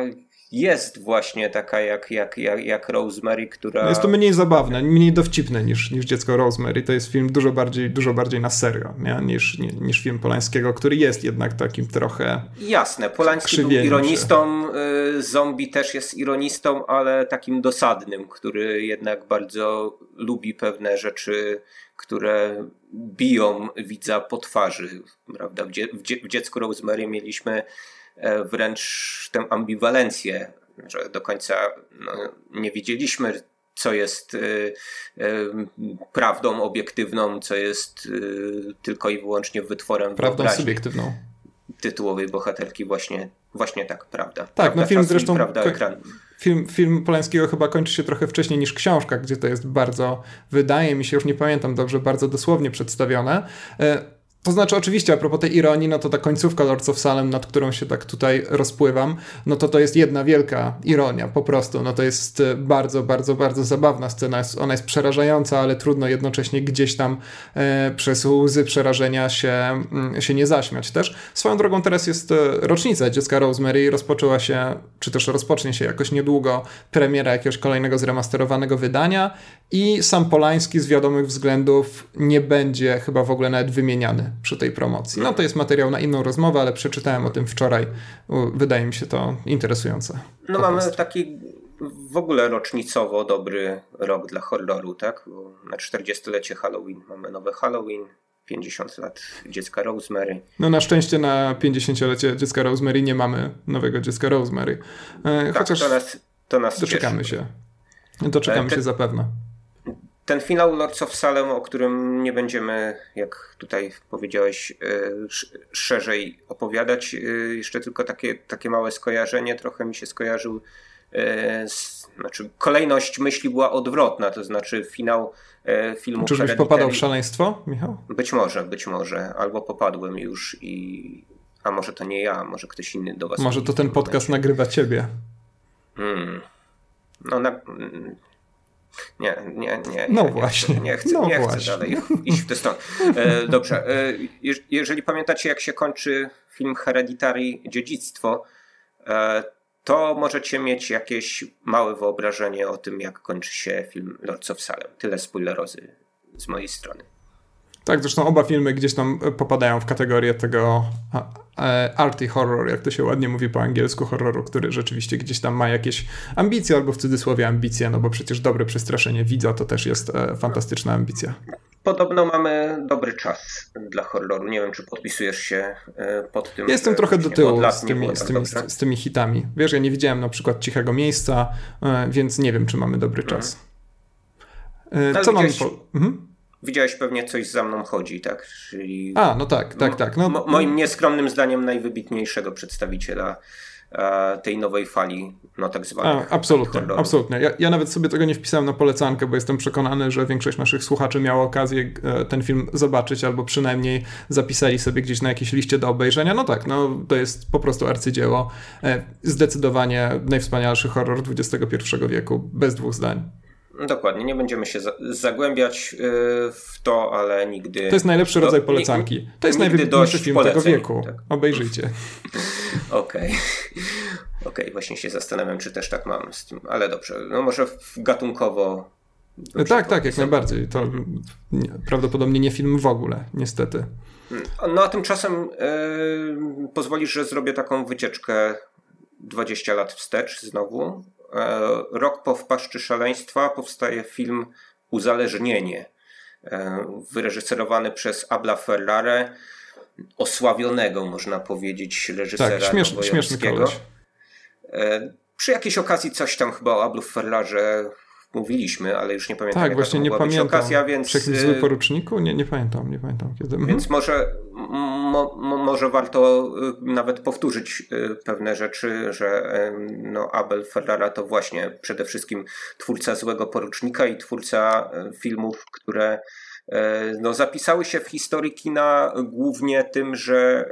jest właśnie taka jak, jak, jak, jak Rosemary, która... No jest to mniej zabawne, mniej dowcipne niż, niż Dziecko Rosemary. To jest film dużo bardziej, dużo bardziej na serio nie? Niż, nie, niż film Polańskiego, który jest jednak takim trochę Jasne, Polański był ironistą, się. zombie też jest ironistą, ale takim dosadnym, który jednak bardzo lubi pewne rzeczy, które biją widza po twarzy. Prawda? W, dzie w Dziecku Rosemary mieliśmy wręcz tę ambiwalencję, że do końca no, nie wiedzieliśmy, co jest y, y, prawdą obiektywną, co jest tylko i wyłącznie wytworem prawdą subiektywną tytułowej bohaterki właśnie, właśnie tak, prawda. Tak, no prawda no film zresztą prawda ekran. Film, film Polańskiego chyba kończy się trochę wcześniej niż książka, gdzie to jest bardzo, wydaje mi się, już nie pamiętam dobrze, bardzo dosłownie przedstawione. To znaczy, oczywiście, a propos tej ironii, no to ta końcówka Lords of Salem, nad którą się tak tutaj rozpływam, no to to jest jedna wielka ironia, po prostu. No to jest e, bardzo, bardzo, bardzo zabawna scena. Ona jest przerażająca, ale trudno jednocześnie gdzieś tam e, przez łzy przerażenia się, mm, się nie zaśmiać też. Swoją drogą teraz jest e, rocznica dziecka Rosemary rozpoczęła się, czy też rozpocznie się jakoś niedługo premiera jakiegoś kolejnego zremasterowanego wydania i sam Polański z wiadomych względów nie będzie chyba w ogóle nawet wymieniany przy tej promocji. No to jest materiał na inną rozmowę, ale przeczytałem o tym wczoraj. Wydaje mi się to interesujące. No mamy taki w ogóle rocznicowo dobry rok dla horroru, tak? Bo na 40-lecie Halloween mamy nowe Halloween, 50 lat dziecka Rosemary. No na szczęście na 50-lecie dziecka Rosemary nie mamy nowego dziecka Rosemary. E, tak, chociaż to nas, to nas doczekamy cieszy. się. Doczekamy Te... się zapewne. Ten finał Lords of Salem, o którym nie będziemy, jak tutaj powiedziałeś, e, szerzej opowiadać, e, jeszcze tylko takie, takie małe skojarzenie, trochę mi się skojarzył. E, z, znaczy, kolejność myśli była odwrotna, to znaczy finał filmu. Czyżbyś popadał w szaleństwo, Michał? Być może, być może. Albo popadłem już i. A może to nie ja, może ktoś inny do was. Może to ten podcast nagrywa ciebie. Hmm. No, na, nie, nie, nie. No nie, właśnie. Nie chcę, no nie chcę, dalej iść w tę stronę. E, dobrze. E, jeżeli pamiętacie, jak się kończy film Hereditary Dziedzictwo, e, to możecie mieć jakieś małe wyobrażenie o tym, jak kończy się film Lords of Salem. Tyle spoilerozy z mojej strony. Tak, zresztą oba filmy gdzieś tam popadają w kategorię tego E, arty horror, jak to się ładnie mówi po angielsku, horroru, który rzeczywiście gdzieś tam ma jakieś ambicje, albo w cudzysłowie ambicje, no bo przecież dobre przestraszenie widza to też jest e, fantastyczna ambicja. Podobno mamy dobry czas dla horroru. Nie wiem, czy podpisujesz się e, pod tym. Jestem trochę do tyłu z tymi, z, tymi, z tymi hitami. Wiesz, ja nie widziałem na przykład Cichego Miejsca, więc nie wiem, czy mamy dobry czas. Co mamy po... Mhm. Widziałeś pewnie coś za mną chodzi, tak? Czyli A, no tak, tak, tak. No, moim nieskromnym zdaniem najwybitniejszego przedstawiciela e, tej nowej fali, no tak zwanych. A, absolutnie, absolutnie. Ja, ja, nawet sobie tego nie wpisałem na polecankę, bo jestem przekonany, że większość naszych słuchaczy miała okazję e, ten film zobaczyć, albo przynajmniej zapisali sobie gdzieś na jakiejś liście do obejrzenia. No tak, no to jest po prostu arcydzieło. E, zdecydowanie najwspanialszy horror XXI wieku, bez dwóch zdań. Dokładnie, nie będziemy się zagłębiać y, w to, ale nigdy. To jest najlepszy do, rodzaj polecanki. To jest najwybitniejszy film poleceń. tego wieku. Tak. Obejrzyjcie. [LAUGHS] Okej. Okej, okay. okay. właśnie się zastanawiam, czy też tak mam z tym, ale dobrze. No może gatunkowo. Tak, tak, jak najbardziej. To nie, prawdopodobnie nie film w ogóle, niestety. No a tymczasem yy, pozwolisz, że zrobię taką wycieczkę 20 lat wstecz znowu rok po Wpaszczy Szaleństwa powstaje film Uzależnienie, e, wyreżyserowany przez Abla Ferrare, osławionego, można powiedzieć, reżysera tak, śmiesz, śmieszny koleś. E, przy jakiejś okazji coś tam chyba o Ablu Ferrarze mówiliśmy, ale już nie pamiętam. Tak, właśnie nie pamiętam. Okazja, więc... Jakimś zły poruczniku? Nie, nie pamiętam, nie pamiętam kiedy. Więc może, mo, może warto y, nawet powtórzyć y, pewne rzeczy, że no, Abel Ferrara to właśnie przede wszystkim twórca Złego Porucznika i twórca y, filmów, które no, zapisały się w historii kina głównie tym, że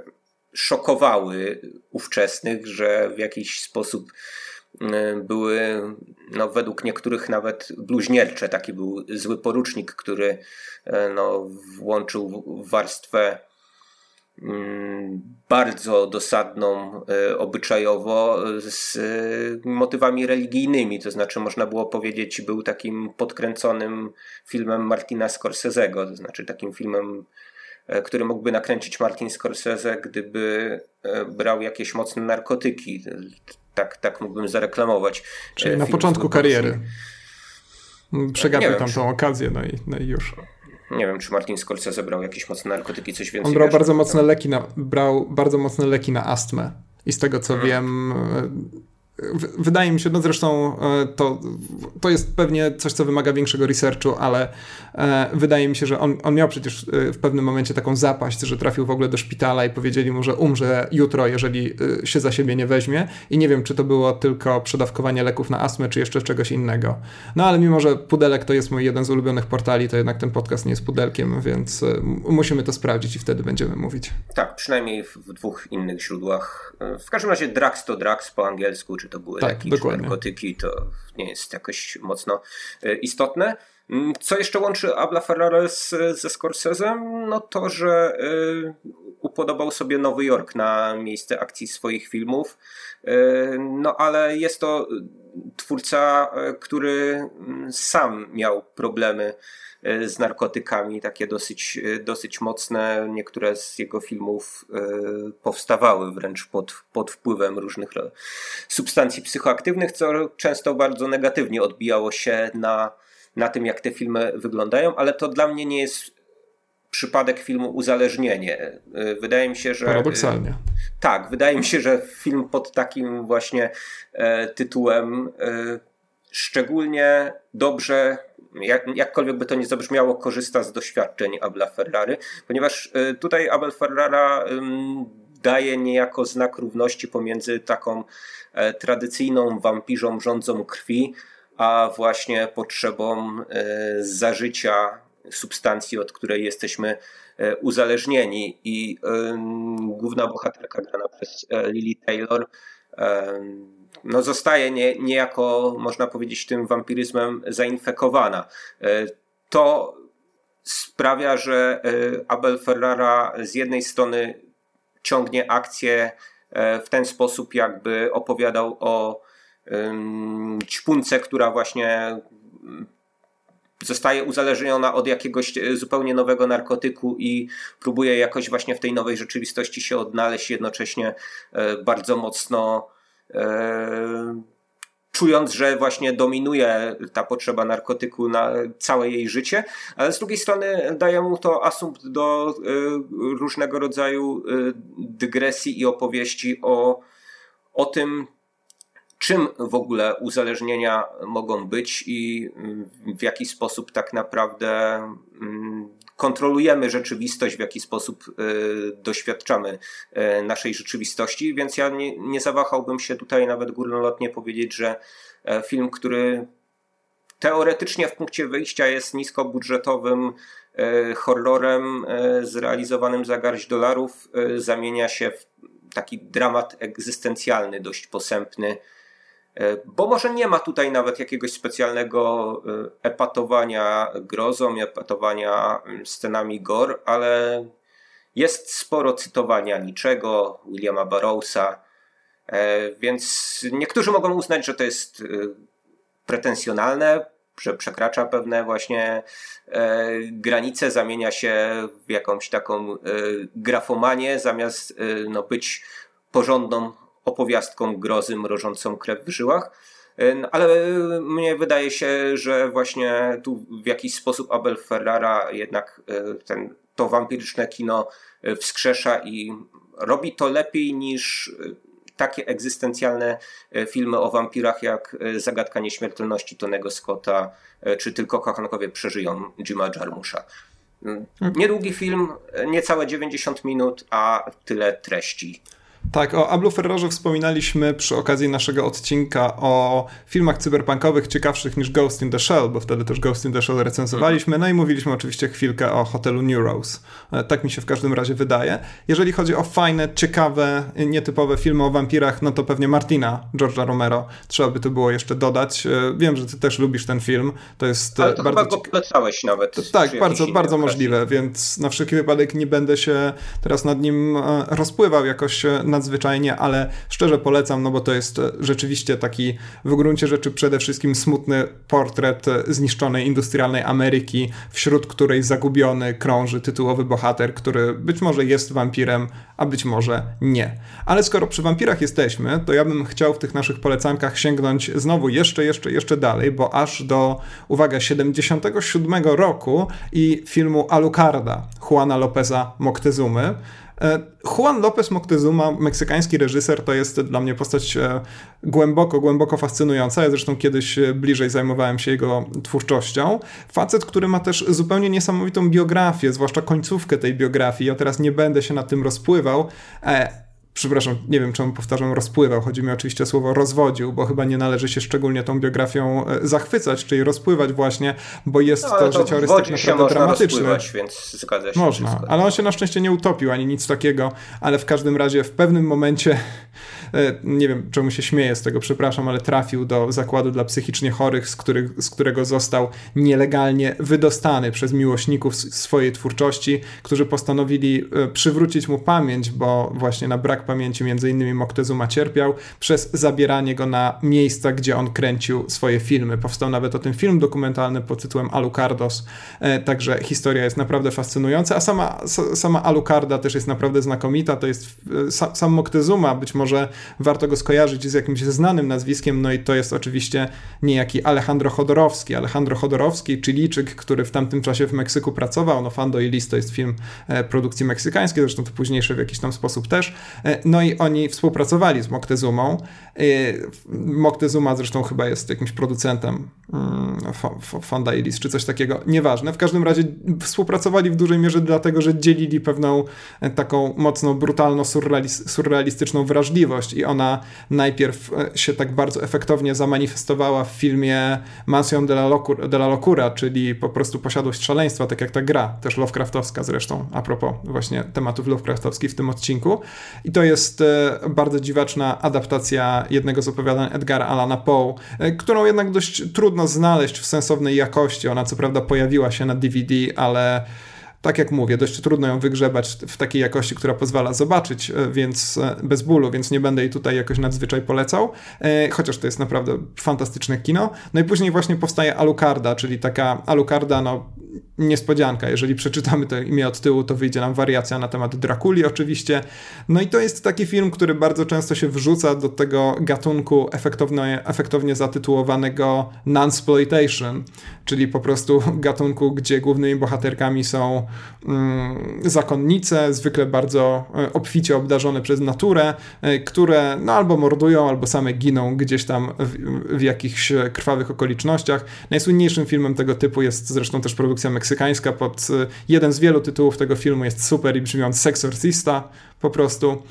szokowały ówczesnych, że w jakiś sposób Y, były no, według niektórych nawet bluźniercze. Taki był zły porucznik, który y, no, włączył warstwę mm, bardzo dosadną obyczajowo z motywami religijnymi. To znaczy, można było powiedzieć, był takim podkręconym filmem Martina Scorsese'ego, to znaczy takim filmem który mógłby nakręcić Martin Scorsese, gdyby brał jakieś mocne narkotyki. Tak, tak mógłbym zareklamować. Czyli na początku kariery. Przegapił tam tą okazję, no i, no i już. Nie wiem, czy Martin Scorsese brał jakieś mocne narkotyki, coś więcej. On brał bardzo mocne leki na, brał bardzo mocne leki na astmę. I z tego co hmm. wiem, Wydaje mi się, no zresztą e, to, to jest pewnie coś, co wymaga większego researchu, ale e, wydaje mi się, że on, on miał przecież e, w pewnym momencie taką zapaść, że trafił w ogóle do szpitala i powiedzieli mu, że umrze jutro, jeżeli się za siebie nie weźmie. I nie wiem, czy to było tylko przedawkowanie leków na astmę, czy jeszcze czegoś innego. No ale mimo, że Pudelek to jest mój jeden z ulubionych portali, to jednak ten podcast nie jest Pudelkiem, więc musimy to sprawdzić i wtedy będziemy mówić. Tak, przynajmniej w dwóch innych źródłach. W każdym razie Drax to Drax po angielsku, czy to były tak, dokładnie. narkotyki, to nie jest jakoś mocno e, istotne. Mm, co jeszcze łączy Abla Ferrara z, ze Scorsese'em? No to, że y, upodobał sobie Nowy Jork na miejsce akcji swoich filmów. Y, no ale jest to twórca, który mm, sam miał problemy E, z narkotykami, takie dosyć, e, dosyć mocne. Niektóre z jego filmów e, powstawały wręcz pod, pod wpływem różnych substancji psychoaktywnych, co często bardzo negatywnie odbijało się na, na tym, jak te filmy wyglądają, ale to dla mnie nie jest przypadek filmu Uzależnienie. Wydaje mi się, że. Paradoksalnie. Tak, wydaje mi się, że film pod takim właśnie tytułem szczególnie dobrze jak, jakkolwiek by to nie zabrzmiało, korzysta z doświadczeń Abla Ferrary, ponieważ y, tutaj Abel Ferrara daje niejako znak równości pomiędzy taką e, tradycyjną wampirzą rządzą krwi, a właśnie potrzebą e, zażycia substancji, od której jesteśmy e, uzależnieni. I główna bohaterka grana przez Lily Taylor no zostaje nie, niejako, można powiedzieć, tym wampiryzmem zainfekowana. E, to sprawia, że e, Abel Ferrara z jednej strony ciągnie akcję e, w ten sposób, jakby opowiadał o ćpunce, która właśnie zostaje uzależniona od jakiegoś zupełnie nowego narkotyku i próbuje jakoś właśnie w tej nowej rzeczywistości się odnaleźć, jednocześnie bardzo mocno czując, że właśnie dominuje ta potrzeba narkotyku na całe jej życie, ale z drugiej strony daje mu to asumpt do e, różnego rodzaju e, dygresji i opowieści o, o tym, czym w ogóle uzależnienia mogą być i w jaki sposób tak naprawdę mm, kontrolujemy rzeczywistość, w jaki sposób y, doświadczamy y, naszej rzeczywistości, więc ja nie, nie zawahałbym się tutaj nawet górnolotnie powiedzieć, że e, film, który teoretycznie w punkcie wyjścia jest niskobudżetowym e, horrorem e, zrealizowanym za garść dolarów, zamienia się w taki dramat egzystencjalny, dość posępny, E, bo może nie ma tutaj nawet jakiegoś specjalnego e, epatowania grozą, epatowania mm, scenami gore, ale jest sporo cytowania niczego, Williama Barrowsa, e, więc niektórzy mogą uznać, że to jest pretensjonalne, że przekracza pewne właśnie granice, zamienia się w jakąś taką grafomanię, zamiast no, być porządną opowiastką grozy mrożącą krew w żyłach. E, ale mnie wydaje się, że właśnie tu w jakiś sposób Abel Ferrara jednak e, ten, to wampiryczne kino e, wskrzesza i robi to lepiej niż takie egzystencjalne filmy o wampirach jak Zagadka Nieśmiertelności Tonego Scotta czy Tylko kochankowie przeżyją Jima Jarmusza. Niedługi film, niecałe 90 minut, a tyle treści. Tak, o Ablu Ferrorze wspominaliśmy przy okazji naszego odcinka o filmach cyberpunkowych ciekawszych niż Ghost in the Shell, bo wtedy też Ghost in the Shell recenzowaliśmy, no i mówiliśmy oczywiście chwilkę o hotelu New Rose. E, tak mi się w każdym razie wydaje. Jeżeli chodzi o fajne, ciekawe, nietypowe filmy o wampirach, no to pewnie Martina George'a Romero trzeba by to było jeszcze dodać. E, wiem, że ty też lubisz ten film. To jest e, Ale to bardzo chyba go polecałeś nawet. Tak, bardzo, bardzo możliwe, więc na wszelki wypadek nie będę się teraz nad nim rozpływał jakoś nadzwyczajnie, ale szczerze polecam, no bo to jest e, rzeczywiście taki w gruncie rzeczy przede wszystkim smutny portret e, zniszczonej industrialnej Ameryki, wśród której zagubiony krąży tytułowy bohater, który być może jest wampirem, a być może nie. Ale skoro przy wampirach jesteśmy, to ja bym chciał w tych naszych polecankach sięgnąć znowu jeszcze, jeszcze, jeszcze dalej, bo aż do, uwaga, 77 roku i filmu Alucarda Juana Lopeza Moctezumy, Juan López Moctezuma, meksykański reżyser, to jest dla mnie postać e, głęboko, głęboko fascynująca. Ja zresztą kiedyś e, bliżej zajmowałem się jego twórczością. Facet, który ma też zupełnie niesamowitą biografię, zwłaszcza końcówkę tej biografii. Ja teraz nie będę się nad tym rozpływał przepraszam, nie wiem czemu powtarzam rozpływał, chodzi mi oczywiście o słowo rozwodził, bo chyba nie należy się szczególnie tą biografią e, zachwycać, czyli rozpływać właśnie, bo jest no, to, to życiorys tak naprawdę dramatyczny. więc zgadza się Można, wszystko. ale on się na szczęście nie utopił, ani nic takiego, ale w każdym razie w pewnym momencie E, nie wiem czemu się śmieję z tego, przepraszam, ale trafił do zakładu dla psychicznie chorych, z, których, z którego został nielegalnie wydostany przez miłośników swojej twórczości, którzy postanowili e, przywrócić mu pamięć, bo właśnie na brak pamięci między innymi Moctezuma cierpiał, przez zabieranie go na miejsca, gdzie on kręcił swoje filmy. Powstał nawet o tym film dokumentalny pod tytułem Alucardos, e, także historia jest naprawdę fascynująca, a sama, sama Alucarda też jest naprawdę znakomita, to jest sam Moctezuma, być może warto go skojarzyć z jakimś znanym nazwiskiem, no i to jest oczywiście niejaki Alejandro Chodorowski. Alejandro Chodorowski, Chilijczyk, który w tamtym czasie w Meksyku pracował, no Fando i List to jest film e, produkcji meksykańskiej, zresztą to późniejszy w jakiś tam sposób też, e, no i oni współpracowali z Moctezumą. Moctezuma zresztą chyba jest jakimś producentem mm, Fonda i List, czy coś takiego, nieważne. W każdym razie współpracowali w dużej mierze dlatego, że dzielili pewną taką mocno brutalno-surrealistyczną wrażliwość i ona najpierw e, się tak bardzo efektownie zamanifestowała w filmie Mansion de la, Locura, de la Locura, czyli po prostu posiadłość szaleństwa, tak jak ta gra, też Lovecraftowska zresztą, a propos właśnie tematów Lovecraftowskich w tym odcinku. I to jest e, bardzo dziwaczna adaptacja jednego z opowiadań Edgara Allana Poe, e, którą jednak dość trudno znaleźć w sensownej jakości. Ona co prawda pojawiła się na DVD, ale tak jak mówię, dość trudno ją wygrzebać w takiej jakości, która pozwala zobaczyć, e, więc e, bez bólu, więc nie będę jej tutaj jakoś nadzwyczaj polecał, chociaż to jest naprawdę fantastyczne kino. No i później właśnie powstaje Alucarda, czyli taka Alucarda, no niespodzianka. Jeżeli przeczytamy to imię od tyłu, to wyjdzie nam wariacja na temat Drakuli oczywiście. No i to jest taki film, który bardzo często się wrzuca do tego gatunku efektownie, efektownie zatytułowanego non-sploitation, czyli po prostu gatunku, gdzie głównymi bohaterkami są mm, zakonnice, zwykle bardzo e, obficie obdarzone przez naturę, e, które no albo mordują, albo same giną gdzieś tam w, w jakichś krwawych okolicznościach. Najsłynniejszym filmem tego typu jest zresztą też produkcja meksykańska pod e, jeden z wielu tytułów tego filmu jest super i brzmiąc Sexorcista po prostu.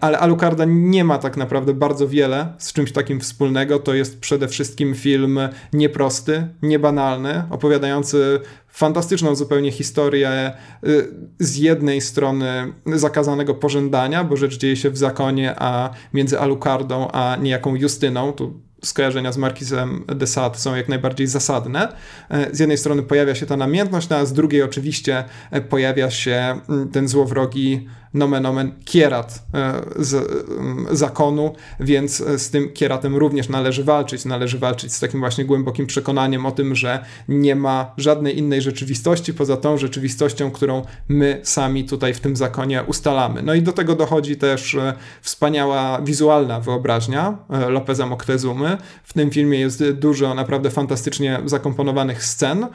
Ale Alucarda nie ma tak naprawdę bardzo wiele z czymś takim wspólnego. To jest przede wszystkim film nieprosty, niebanalny, banalny, opowiadający fantastyczną zupełnie historię y, z jednej strony zakazanego pożądania, bo rzecz dzieje się w zakonie, a między Alucardą a niejaką Justyną, tu skojarzenia z Markizem de Sade są jak najbardziej zasadne. E, z jednej strony pojawia się ta namiętność, no a z drugiej oczywiście e, pojawia się mm, ten złowrogi nomen omen kierat e, z mm, zakonu, więc e, z tym kieratem również należy walczyć. Należy walczyć z takim właśnie głębokim przekonaniem o tym, że nie ma żadnej innej rzeczywistości poza tą rzeczywistością, którą my sami tutaj w tym zakonie ustalamy. No i do tego dochodzi też e, wspaniała wizualna wyobraźnia Lopeza Moctezumy. W tym filmie jest dużo naprawdę fantastycznie zakomponowanych scen.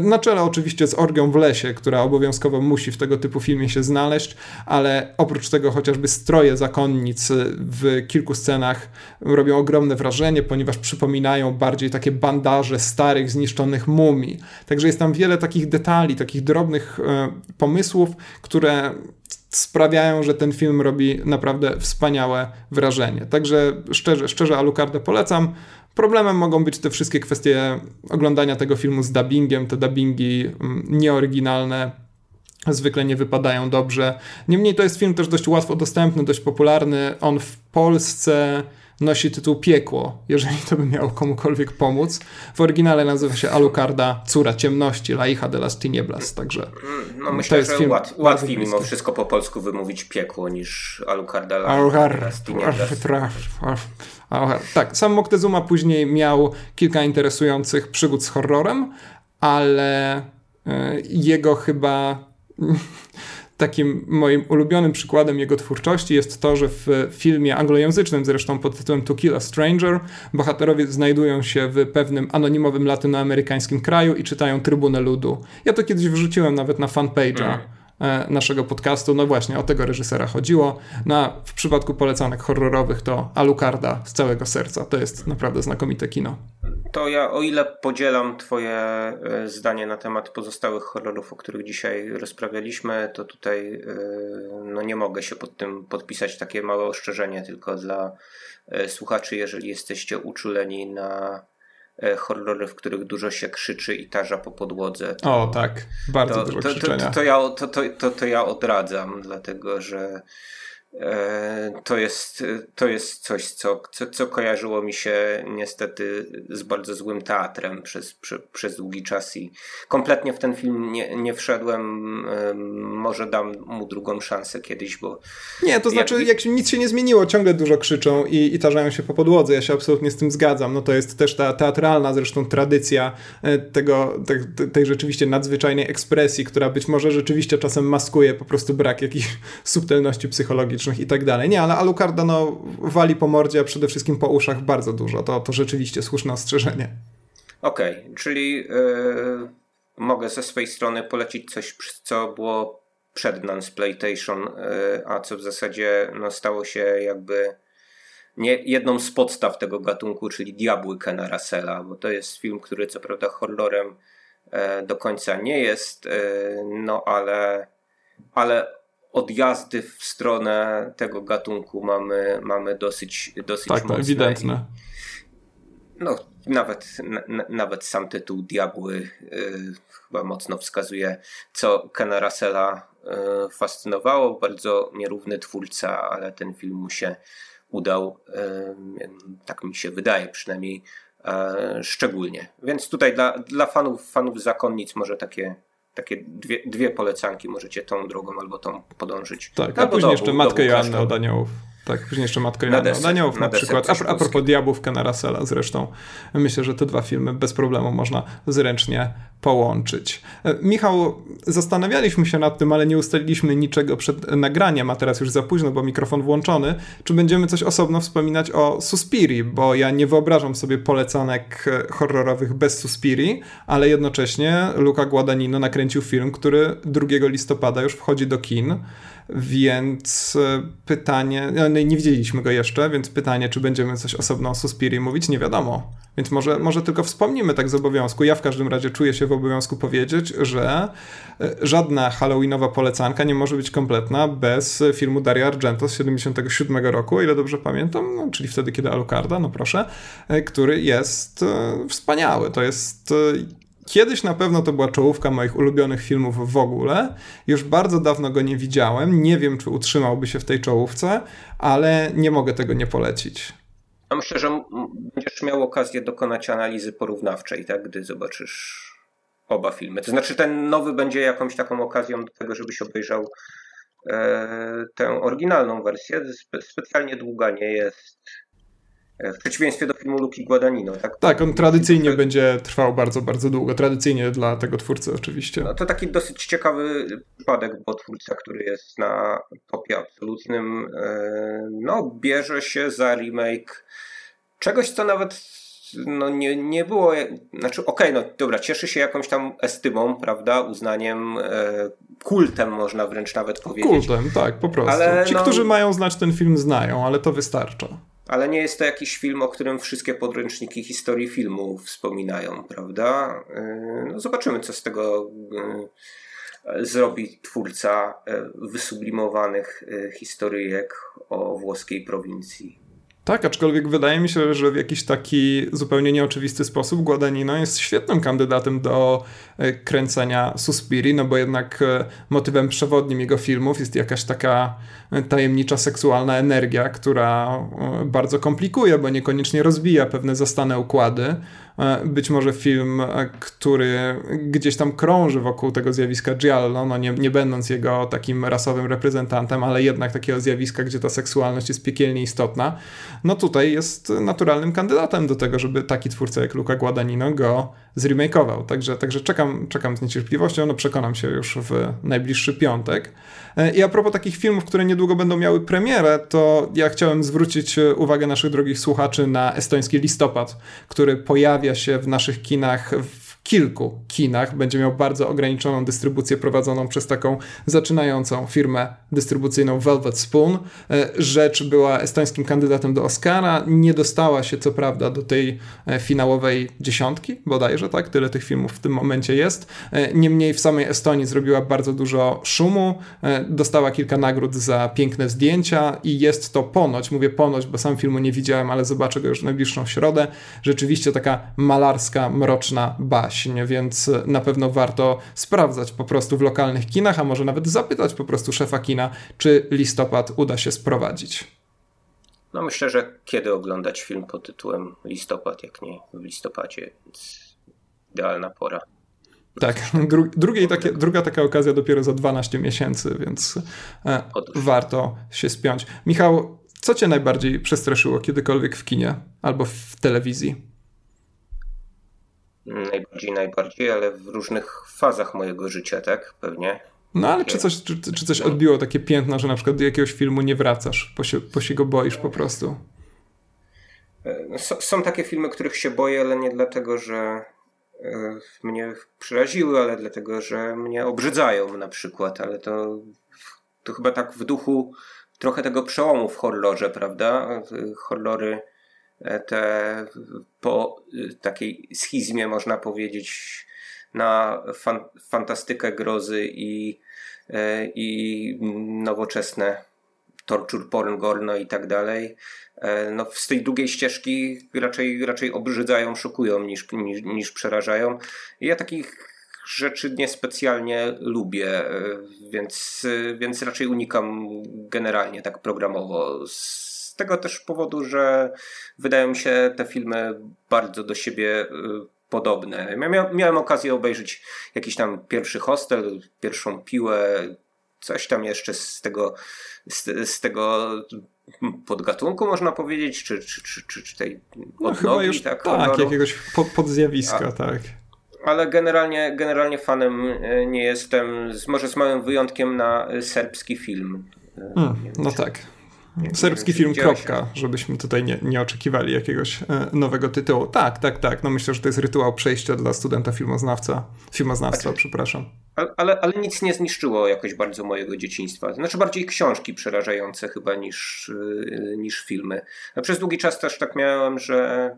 Na czele oczywiście z orgią w lesie, która obowiązkowo musi w tego typu filmie się znaleźć, ale ale oprócz tego chociażby stroje zakonnic w kilku scenach robią ogromne wrażenie, ponieważ przypominają bardziej takie bandaże starych, zniszczonych mumii. Także jest tam wiele takich detali, takich drobnych e, pomysłów, które sprawiają, że ten film robi naprawdę wspaniałe wrażenie. Także szczerze, szczerze Alucardę polecam. Problemem mogą być te wszystkie kwestie oglądania tego filmu z dubbingiem, te dubbingi mm, nieoryginalne zwykle nie wypadają dobrze. Niemniej to jest film też dość łatwo dostępny, dość popularny. On w Polsce nosi tytuł Piekło, jeżeli to by miało komukolwiek pomóc. W oryginale nazywa się Alucarda, Córa Ciemności, La hija de las Tinieblas, także mm, no, myślę, to jest że film łat, łatwiej mimo wszystko po polsku wymówić Piekło niż Alucarda La de las Tinieblas. Tak, sam Moctezuma później miał kilka interesujących przygód z horrorem, ale e, jego chyba [LAUGHS] takim moim ulubionym przykładem jego twórczości jest to, że w filmie anglojęzycznym, zresztą pod tytułem To Kill a Stranger, bohaterowie znajdują się w pewnym anonimowym latynoamerykańskim kraju i czytają Trybunę Ludu. Ja to kiedyś wrzuciłem nawet na fanpage'a. E, naszego podcastu. No właśnie, o tego reżysera chodziło. No, w przypadku polecanek horrorowych to Alucarda z całego serca. To jest naprawdę znakomite kino. To ja, o ile podzielam Twoje e, zdanie na temat pozostałych horrorów, o których dzisiaj rozprawialiśmy, to tutaj e, no nie mogę się pod tym podpisać. Takie małe ostrzeżenie tylko dla słuchaczy, jeżeli jesteście uczuleni na horrory, w których dużo się krzyczy i tarza po podłodze. To, o tak, bardzo to, dużo to. To, to, ja, to, to, to ja odradzam, dlatego że E, to jest, to jest coś, co, co, co, kojarzyło mi się niestety z bardzo złym teatrem przez, prze, przez długi czas i kompletnie w ten film nie, nie wszedłem. Może dam mu drugą szansę kiedyś, bo. Nie, to znaczy, jak, jak nic się nie zmieniło, ciągle dużo krzyczą i, i tarzają się po podłodze. Ja się absolutnie z tym zgadzam. No to jest też ta teatralna zresztą tradycja e, tego, te, tej rzeczywiście nadzwyczajnej ekspresji, która być może rzeczywiście czasem maskuje po prostu brak jakichś [LAUGHS] subtelności i tak dalej. Nie, ale Alucarda no, wali po mordzie, a przede wszystkim po uszach bardzo dużo. To, to rzeczywiście słuszne ostrzeżenie. Okej, okay, czyli yy, mogę ze swojej strony polecić coś, co było przed Nunsplaytation, yy, a co w zasadzie no, stało się jakby nie, jedną z podstaw tego gatunku, czyli Diabły Kena Russella, bo to jest film, który co prawda horrorem e, do końca nie jest, e, no ale, ale odjazdy w stronę tego gatunku mamy, mamy dosyć, dosyć tak, mocne. ewidentne. no, nawet, nawet sam tytuł Diabły y, chyba mocno wskazuje, co Kena Russella y, fascynowało. Bardzo nierówny twórca, ale ten film mu się udał, y, tak mi się wydaje przynajmniej, szczególnie. Więc tutaj dla, dla fanów, fanów zakonnic może takie takie dwie, dwie polecanki, możecie tą drogą albo tą podążyć. Tak, a później jeszcze Matkę Joannę od Aniołów. Tak, później jeszcze Matkę Joannę od Aniołów na, na przykład, a, a propos Diabłów Kena Russella zresztą. Myślę, że te dwa filmy bez problemu można zręcznie połączyć. E, Michał, zastanawialiśmy się nad tym, ale nie ustaliliśmy niczego przed nagraniem, a teraz już za późno, bo mikrofon włączony. Czy będziemy coś osobno wspominać o Suspiri? Bo ja nie wyobrażam sobie polecanek e, horrorowych bez Suspiri, ale jednocześnie Luca Guadagnino nakręcił film, który 2 listopada już wchodzi do kin. Więc e, pytanie, no, no nie widzieliśmy go jeszcze, więc pytanie, czy będziemy coś osobno o Suspiri mówić, nie wiadomo. Więc może, może tylko wspomnimy tak z obowiązku. Ja w każdym razie czuję się w obowiązku powiedzieć, że e, żadna halloweenowa polecanka nie może być kompletna bez filmu Dario Argento z 77 roku, o ile dobrze pamiętam, no, czyli wtedy, kiedy Alucarda, no proszę, e, który jest wspaniały. To jest Kiedyś na pewno to była czołówka moich ulubionych filmów w ogóle. Już bardzo dawno go nie widziałem. Nie wiem, czy utrzymałby się w tej czołówce, ale nie mogę tego nie polecić. Myślę, że będziesz miał okazję dokonać analizy porównawczej, tak, gdy zobaczysz oba filmy. To znaczy, ten nowy będzie jakąś taką okazją do tego, żebyś obejrzał e, tę oryginalną wersję. Spe specjalnie długa nie jest. E, w przeciwieństwie do filmu Luki Guadagnino. Tak, tak on tradycyjnie to... będzie trwał bardzo, bardzo długo. Tradycyjnie dla tego twórcy oczywiście. No, to taki dosyć ciekawy przypadek, bo twórca, który jest na topie absolutnym, e, no bierze się za remake czegoś, co nawet no nie, nie było, znaczy okej, okay, no dobra, cieszy się jakąś tam estymą, prawda, uznaniem, e, kultem można wręcz nawet powiedzieć. Kultem, tak, po prostu. Ale, Ci, no, którzy mają znać ten film znają, ale to wystarcza ale nie jest to jakiś film, o którym wszystkie podręczniki historii filmu wspominają, prawda? Yy, no zobaczymy, co z tego zrobi twórca wysublimowanych historyjek o włoskiej prowincji. Tak, aczkolwiek wydaje mi się, że w jakiś taki zupełnie nieoczywisty sposób Guadagnino jest świetnym kandydatem do e, kręcenia Suspiri, no bo jednak e, motywem przewodnim jego filmów jest jakaś taka e, tajemnicza seksualna energia, która bardzo komplikuje, bo niekoniecznie rozbija pewne zastane układy. Być może film, który gdzieś tam krąży wokół tego zjawiska Giallo, no nie, nie będąc jego takim rasowym reprezentantem, ale jednak takiego zjawiska, gdzie ta seksualność jest piekielnie istotna no tutaj jest naturalnym kandydatem do tego, żeby taki twórca jak Luca Guadagnino go zremakeował. Także, także czekam, czekam z niecierpliwością, no przekonam się już w najbliższy piątek. E, I a propos takich filmów, które niedługo będą miały premierę, to ja chciałem zwrócić uwagę naszych drogich słuchaczy na estoński listopad, który pojawia się w naszych kinach w kilku kinach. Będzie miał bardzo ograniczoną dystrybucję prowadzoną przez taką zaczynającą firmę dystrybucyjną Velvet Spoon. E, rzecz była estońskim kandydatem do Oscara. Nie dostała się co prawda do tej e, finałowej dziesiątki, bodajże, tak? Tyle tych filmów w tym momencie jest. E, niemniej w samej Estonii zrobiła bardzo dużo szumu. Dostała kilka nagród za piękne zdjęcia i jest to ponoć, mówię ponoć, bo sam filmu nie widziałem, ale zobaczę go już w najbliższą środę. Rzeczywiście taka malarska, mroczna baś baśnie, więc na pewno warto sprawdzać po prostu w lokalnych kinach, a może nawet zapytać po prostu szefa kina, czy listopad uda się sprowadzić. No myślę, że kiedy oglądać film pod tytułem Listopad, jak nie w listopadzie, więc idealna pora. Tak, [LAUGHS] drugiej takie, druga taka okazja dopiero za 12 miesięcy, więc e, warto się spiąć. Michał, co cię najbardziej przestraszyło kiedykolwiek w kinie albo w telewizji? Najbardziej, najbardziej, ale w różnych fazach mojego życia, tak? Pewnie. No ale czy coś, czy, czy coś odbiło takie piętno, że na przykład do jakiegoś filmu nie wracasz, bo się, bo się go boisz po prostu? E, są takie filmy, których się boję, ale nie dlatego, że e, mnie przeraziły, ale dlatego, że mnie obrzydzają na przykład, ale to, to chyba tak w duchu trochę tego przełomu w horrorze, prawda? Horrory te po takiej schizmie można powiedzieć na fan, fantastykę grozy i, e, i nowoczesne torture porn, gorno i tak dalej. E, no, z tej długiej ścieżki raczej, raczej obrzydzają, szokują niż, niż, niż przerażają. Ja takich rzeczy niespecjalnie lubię, e, więc, więc raczej unikam generalnie tak programowo z tego też powodu, że wydają mi się te filmy bardzo do siebie y, podobne. miałem okazję obejrzeć jakiś tam pierwszy hostel, pierwszą piłę, coś tam jeszcze z tego, z, z tego podgatunku można powiedzieć, czy, czy, czy, czy, czy tej no, chyba już tak, tak jakiegoś pod, podzjawiska, A, tak. Ale generalnie, generalnie fanem y, nie jestem, może z małym wyjątkiem na serbski film. Hmm, no tak. Serbski film, kropka, żebyśmy tutaj nie, nie oczekiwali jakiegoś e, nowego tytułu. Tak, tak, tak. No myślę, że to jest rytuał przejścia dla studenta filmoznawca, filmoznawstwa, znaczy, przepraszam. Ale, ale nic nie zniszczyło jakoś bardzo mojego dzieciństwa. Znaczy bardziej książki przerażające chyba niż, e, niż filmy. A przez długi czas też tak miałem, że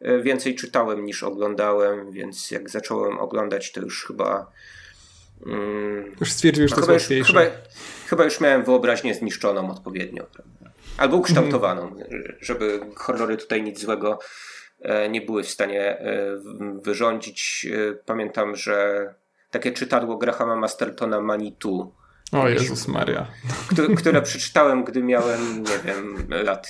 e, więcej czytałem niż oglądałem, więc jak zacząłem oglądać, to już chyba Mm, już stwierdziłeś, że to jest chyba, chyba, chyba, już miałem wyobraźnię zniszczoną odpowiednio. Albo ukształtowaną, mm. żeby horrory tutaj nic złego e, nie były w stanie e, wyrządzić. E, pamiętam, że takie czytadło Grahama Mastertona Manitu. O Jezus Maria. Które, które przeczytałem, gdy miałem, nie wiem, lat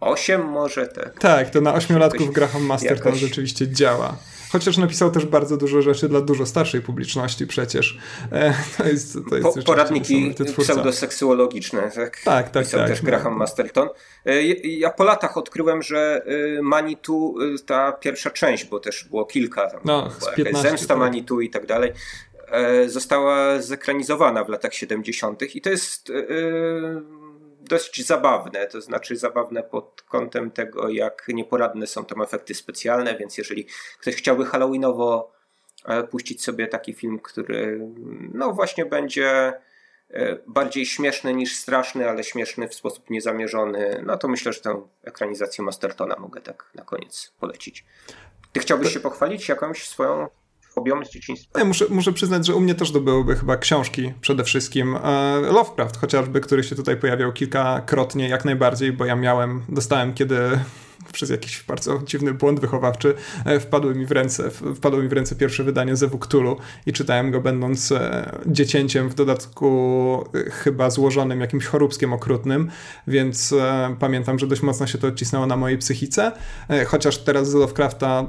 8 może. Tak, tak to na ośmiolatków Graham Masterton jakoś... rzeczywiście działa. Chociaż napisał też bardzo dużo rzeczy dla dużo starszej publiczności przecież. E, to jest, to jest po, poradniki pseudoseksuologiczne, tak? Tak, tak, pisał tak. też Graham Masterton. E, ja po latach odkryłem, że e, Manitu, ta pierwsza część, bo też było kilka, tam no, była 15, Zemsta tak. Manitu i tak dalej, została zekranizowana w latach 70. i to jest dość zabawne, to znaczy zabawne pod kątem tego, jak nieporadne są tam efekty specjalne, więc jeżeli ktoś chciałby halloweenowo e, puścić sobie taki film, który no właśnie będzie e, bardziej śmieszny niż straszny, ale śmieszny w sposób niezamierzony, no to myślę, że tę ekranizację Mastertona mogę tak na koniec polecić. Ty chciałbyś się pochwalić jakąś swoją fobią z dzieciństwa? Ja muszę, muszę przyznać, że u mnie też to byłyby chyba książki przede wszystkim. E, Lovecraft chociażby, który się tutaj pojawiał kilkakrotnie, jak najbardziej, bo ja miałem, dostałem kiedy przez jakiś bardzo dziwny błąd wychowawczy e, wpadły mi w ręce, wpadło mi w ręce pierwsze wydanie Zewu Cthulhu i czytałem go będąc e, dziecięciem, w dodatku e, chyba złożonym jakimś choróbskiem okrutnym, więc pamiętam, że dość mocno się to odcisnęło na mojej psychice, chociaż teraz z Lovecrafta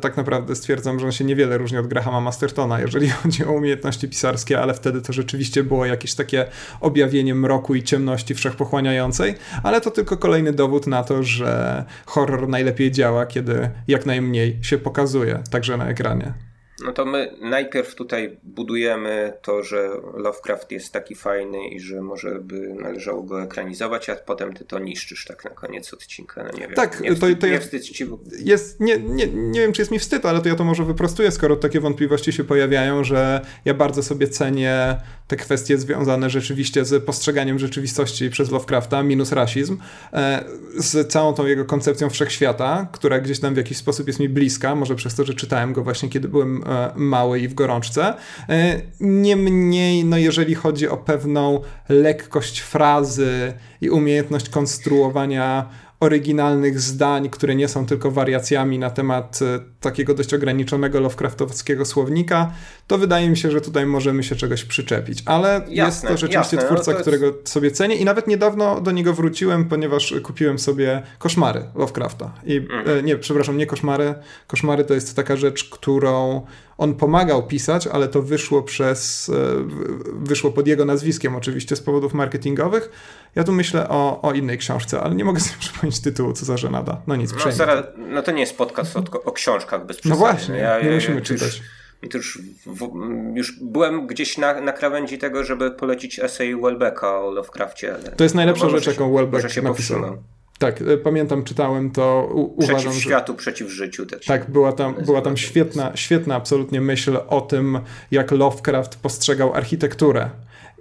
tak naprawdę stwierdzam, że on się niewiele różni od Grahama Mastertona, jeżeli [LAUGHS] chodzi o umiejętności pisarskie, ale wtedy to rzeczywiście było jakieś takie objawienie mroku i ciemności wszechpochłaniającej, ale to tylko kolejny dowód na to, że horror najlepiej działa, kiedy jak najmniej się pokazuje, także na ekranie. No to my najpierw tutaj budujemy to, że Lovecraft jest taki fajny i że może by należało go ekranizować, a potem ty to niszczysz tak na koniec odcinka. No nie wiem. Tak, nie to, to nie wstyd ci. Jest, nie, nie, nie wiem, czy jest mi wstyd, ale to ja to może wyprostuję, skoro takie wątpliwości się pojawiają, że ja bardzo sobie cenię te kwestie związane rzeczywiście z postrzeganiem rzeczywistości przez Lovecrafta, minus rasizm, e, z całą tą jego koncepcją wszechświata, która gdzieś tam w jakiś sposób jest mi bliska, może przez to, że czytałem go właśnie kiedy byłem e, mały i w gorączce. E, niemniej, no jeżeli chodzi o pewną lekkość frazy i umiejętność konstruowania oryginalnych zdań, które nie są tylko wariacjami na temat e, takiego dość ograniczonego Lovecraftowskiego słownika, to wydaje mi się, że tutaj możemy się czegoś przyczepić. Ale jasne, jest to rzeczywiście jasne, no twórca, no to jest... którego sobie cenię i nawet niedawno do niego wróciłem, ponieważ kupiłem sobie koszmary Lovecrafta. I mhm. E, nie, przepraszam, nie koszmary. Koszmary to jest taka rzecz, którą on pomagał pisać, ale to wyszło przez, e, wyszło pod jego nazwiskiem oczywiście z powodów marketingowych. Ja tu myślę o, o innej książce, ale nie mogę [LAUGHS] sobie przypomnieć tytułu, co za żenada. No nic, no, zaraz, no to nie jest podcast o, o książkach bez No właśnie, ja, nie ja, musimy ja, czytać. Już, to już, w, już byłem gdzieś na, na krawędzi tego, żeby polecić esej Welbecka o Lovecraftie. To jest najlepsza rzecz, jaką Welbeck napisał. Tak, e, pamiętam, czytałem to. U, przeciw uważam, światu, że... przeciw życiu też. Tak, była tam, była tam świetna, świetna absolutnie myśl o tym, jak Lovecraft postrzegał architekturę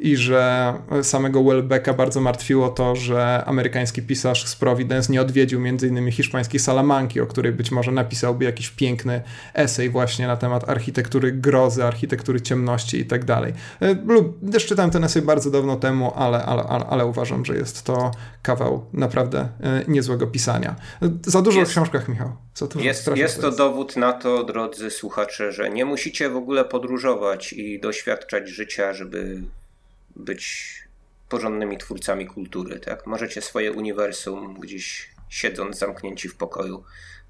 i że samego Welbecka bardzo martwiło to, że amerykański pisarz z Providence nie odwiedził m.in. hiszpańskiej Salamanki, o której być może napisałby jakiś piękny esej właśnie na temat architektury grozy, architektury ciemności i tak dalej. E, też czytałem ten esej bardzo dawno temu, ale, ale, ale, ale uważam, że jest to kawał naprawdę e, niezłego pisania. E, za dużo jest, o książkach, Michał. Za dużo, jest, jest to, to jest. dowód na to, drodzy słuchacze, że nie musicie w ogóle podróżować i doświadczać życia, żeby być porządnymi twórcami kultury, tak? Możecie swoje uniwersum gdzieś siedząc zamknięci w pokoju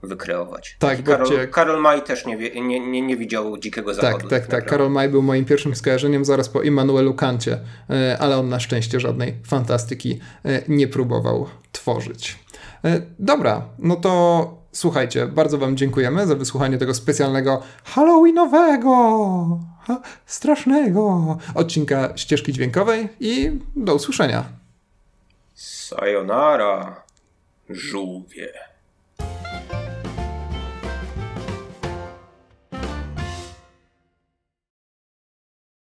wykreować. Tak, Karol, cię... Karol Maj też nie, nie, nie, nie widział Dzikiego tak, Zachodu. Tak, tak, tak. Karol Maj był moim pierwszym skojarzeniem zaraz po Immanuelu Kancie, e, ale on na szczęście żadnej fantastyki e, nie próbował tworzyć. E, dobra, no to słuchajcie, bardzo Wam dziękujemy za wysłuchanie tego specjalnego Halloweenowego strasznego odcinka ścieżki dźwiękowej i do usłyszenia. Sayonara, żółwie.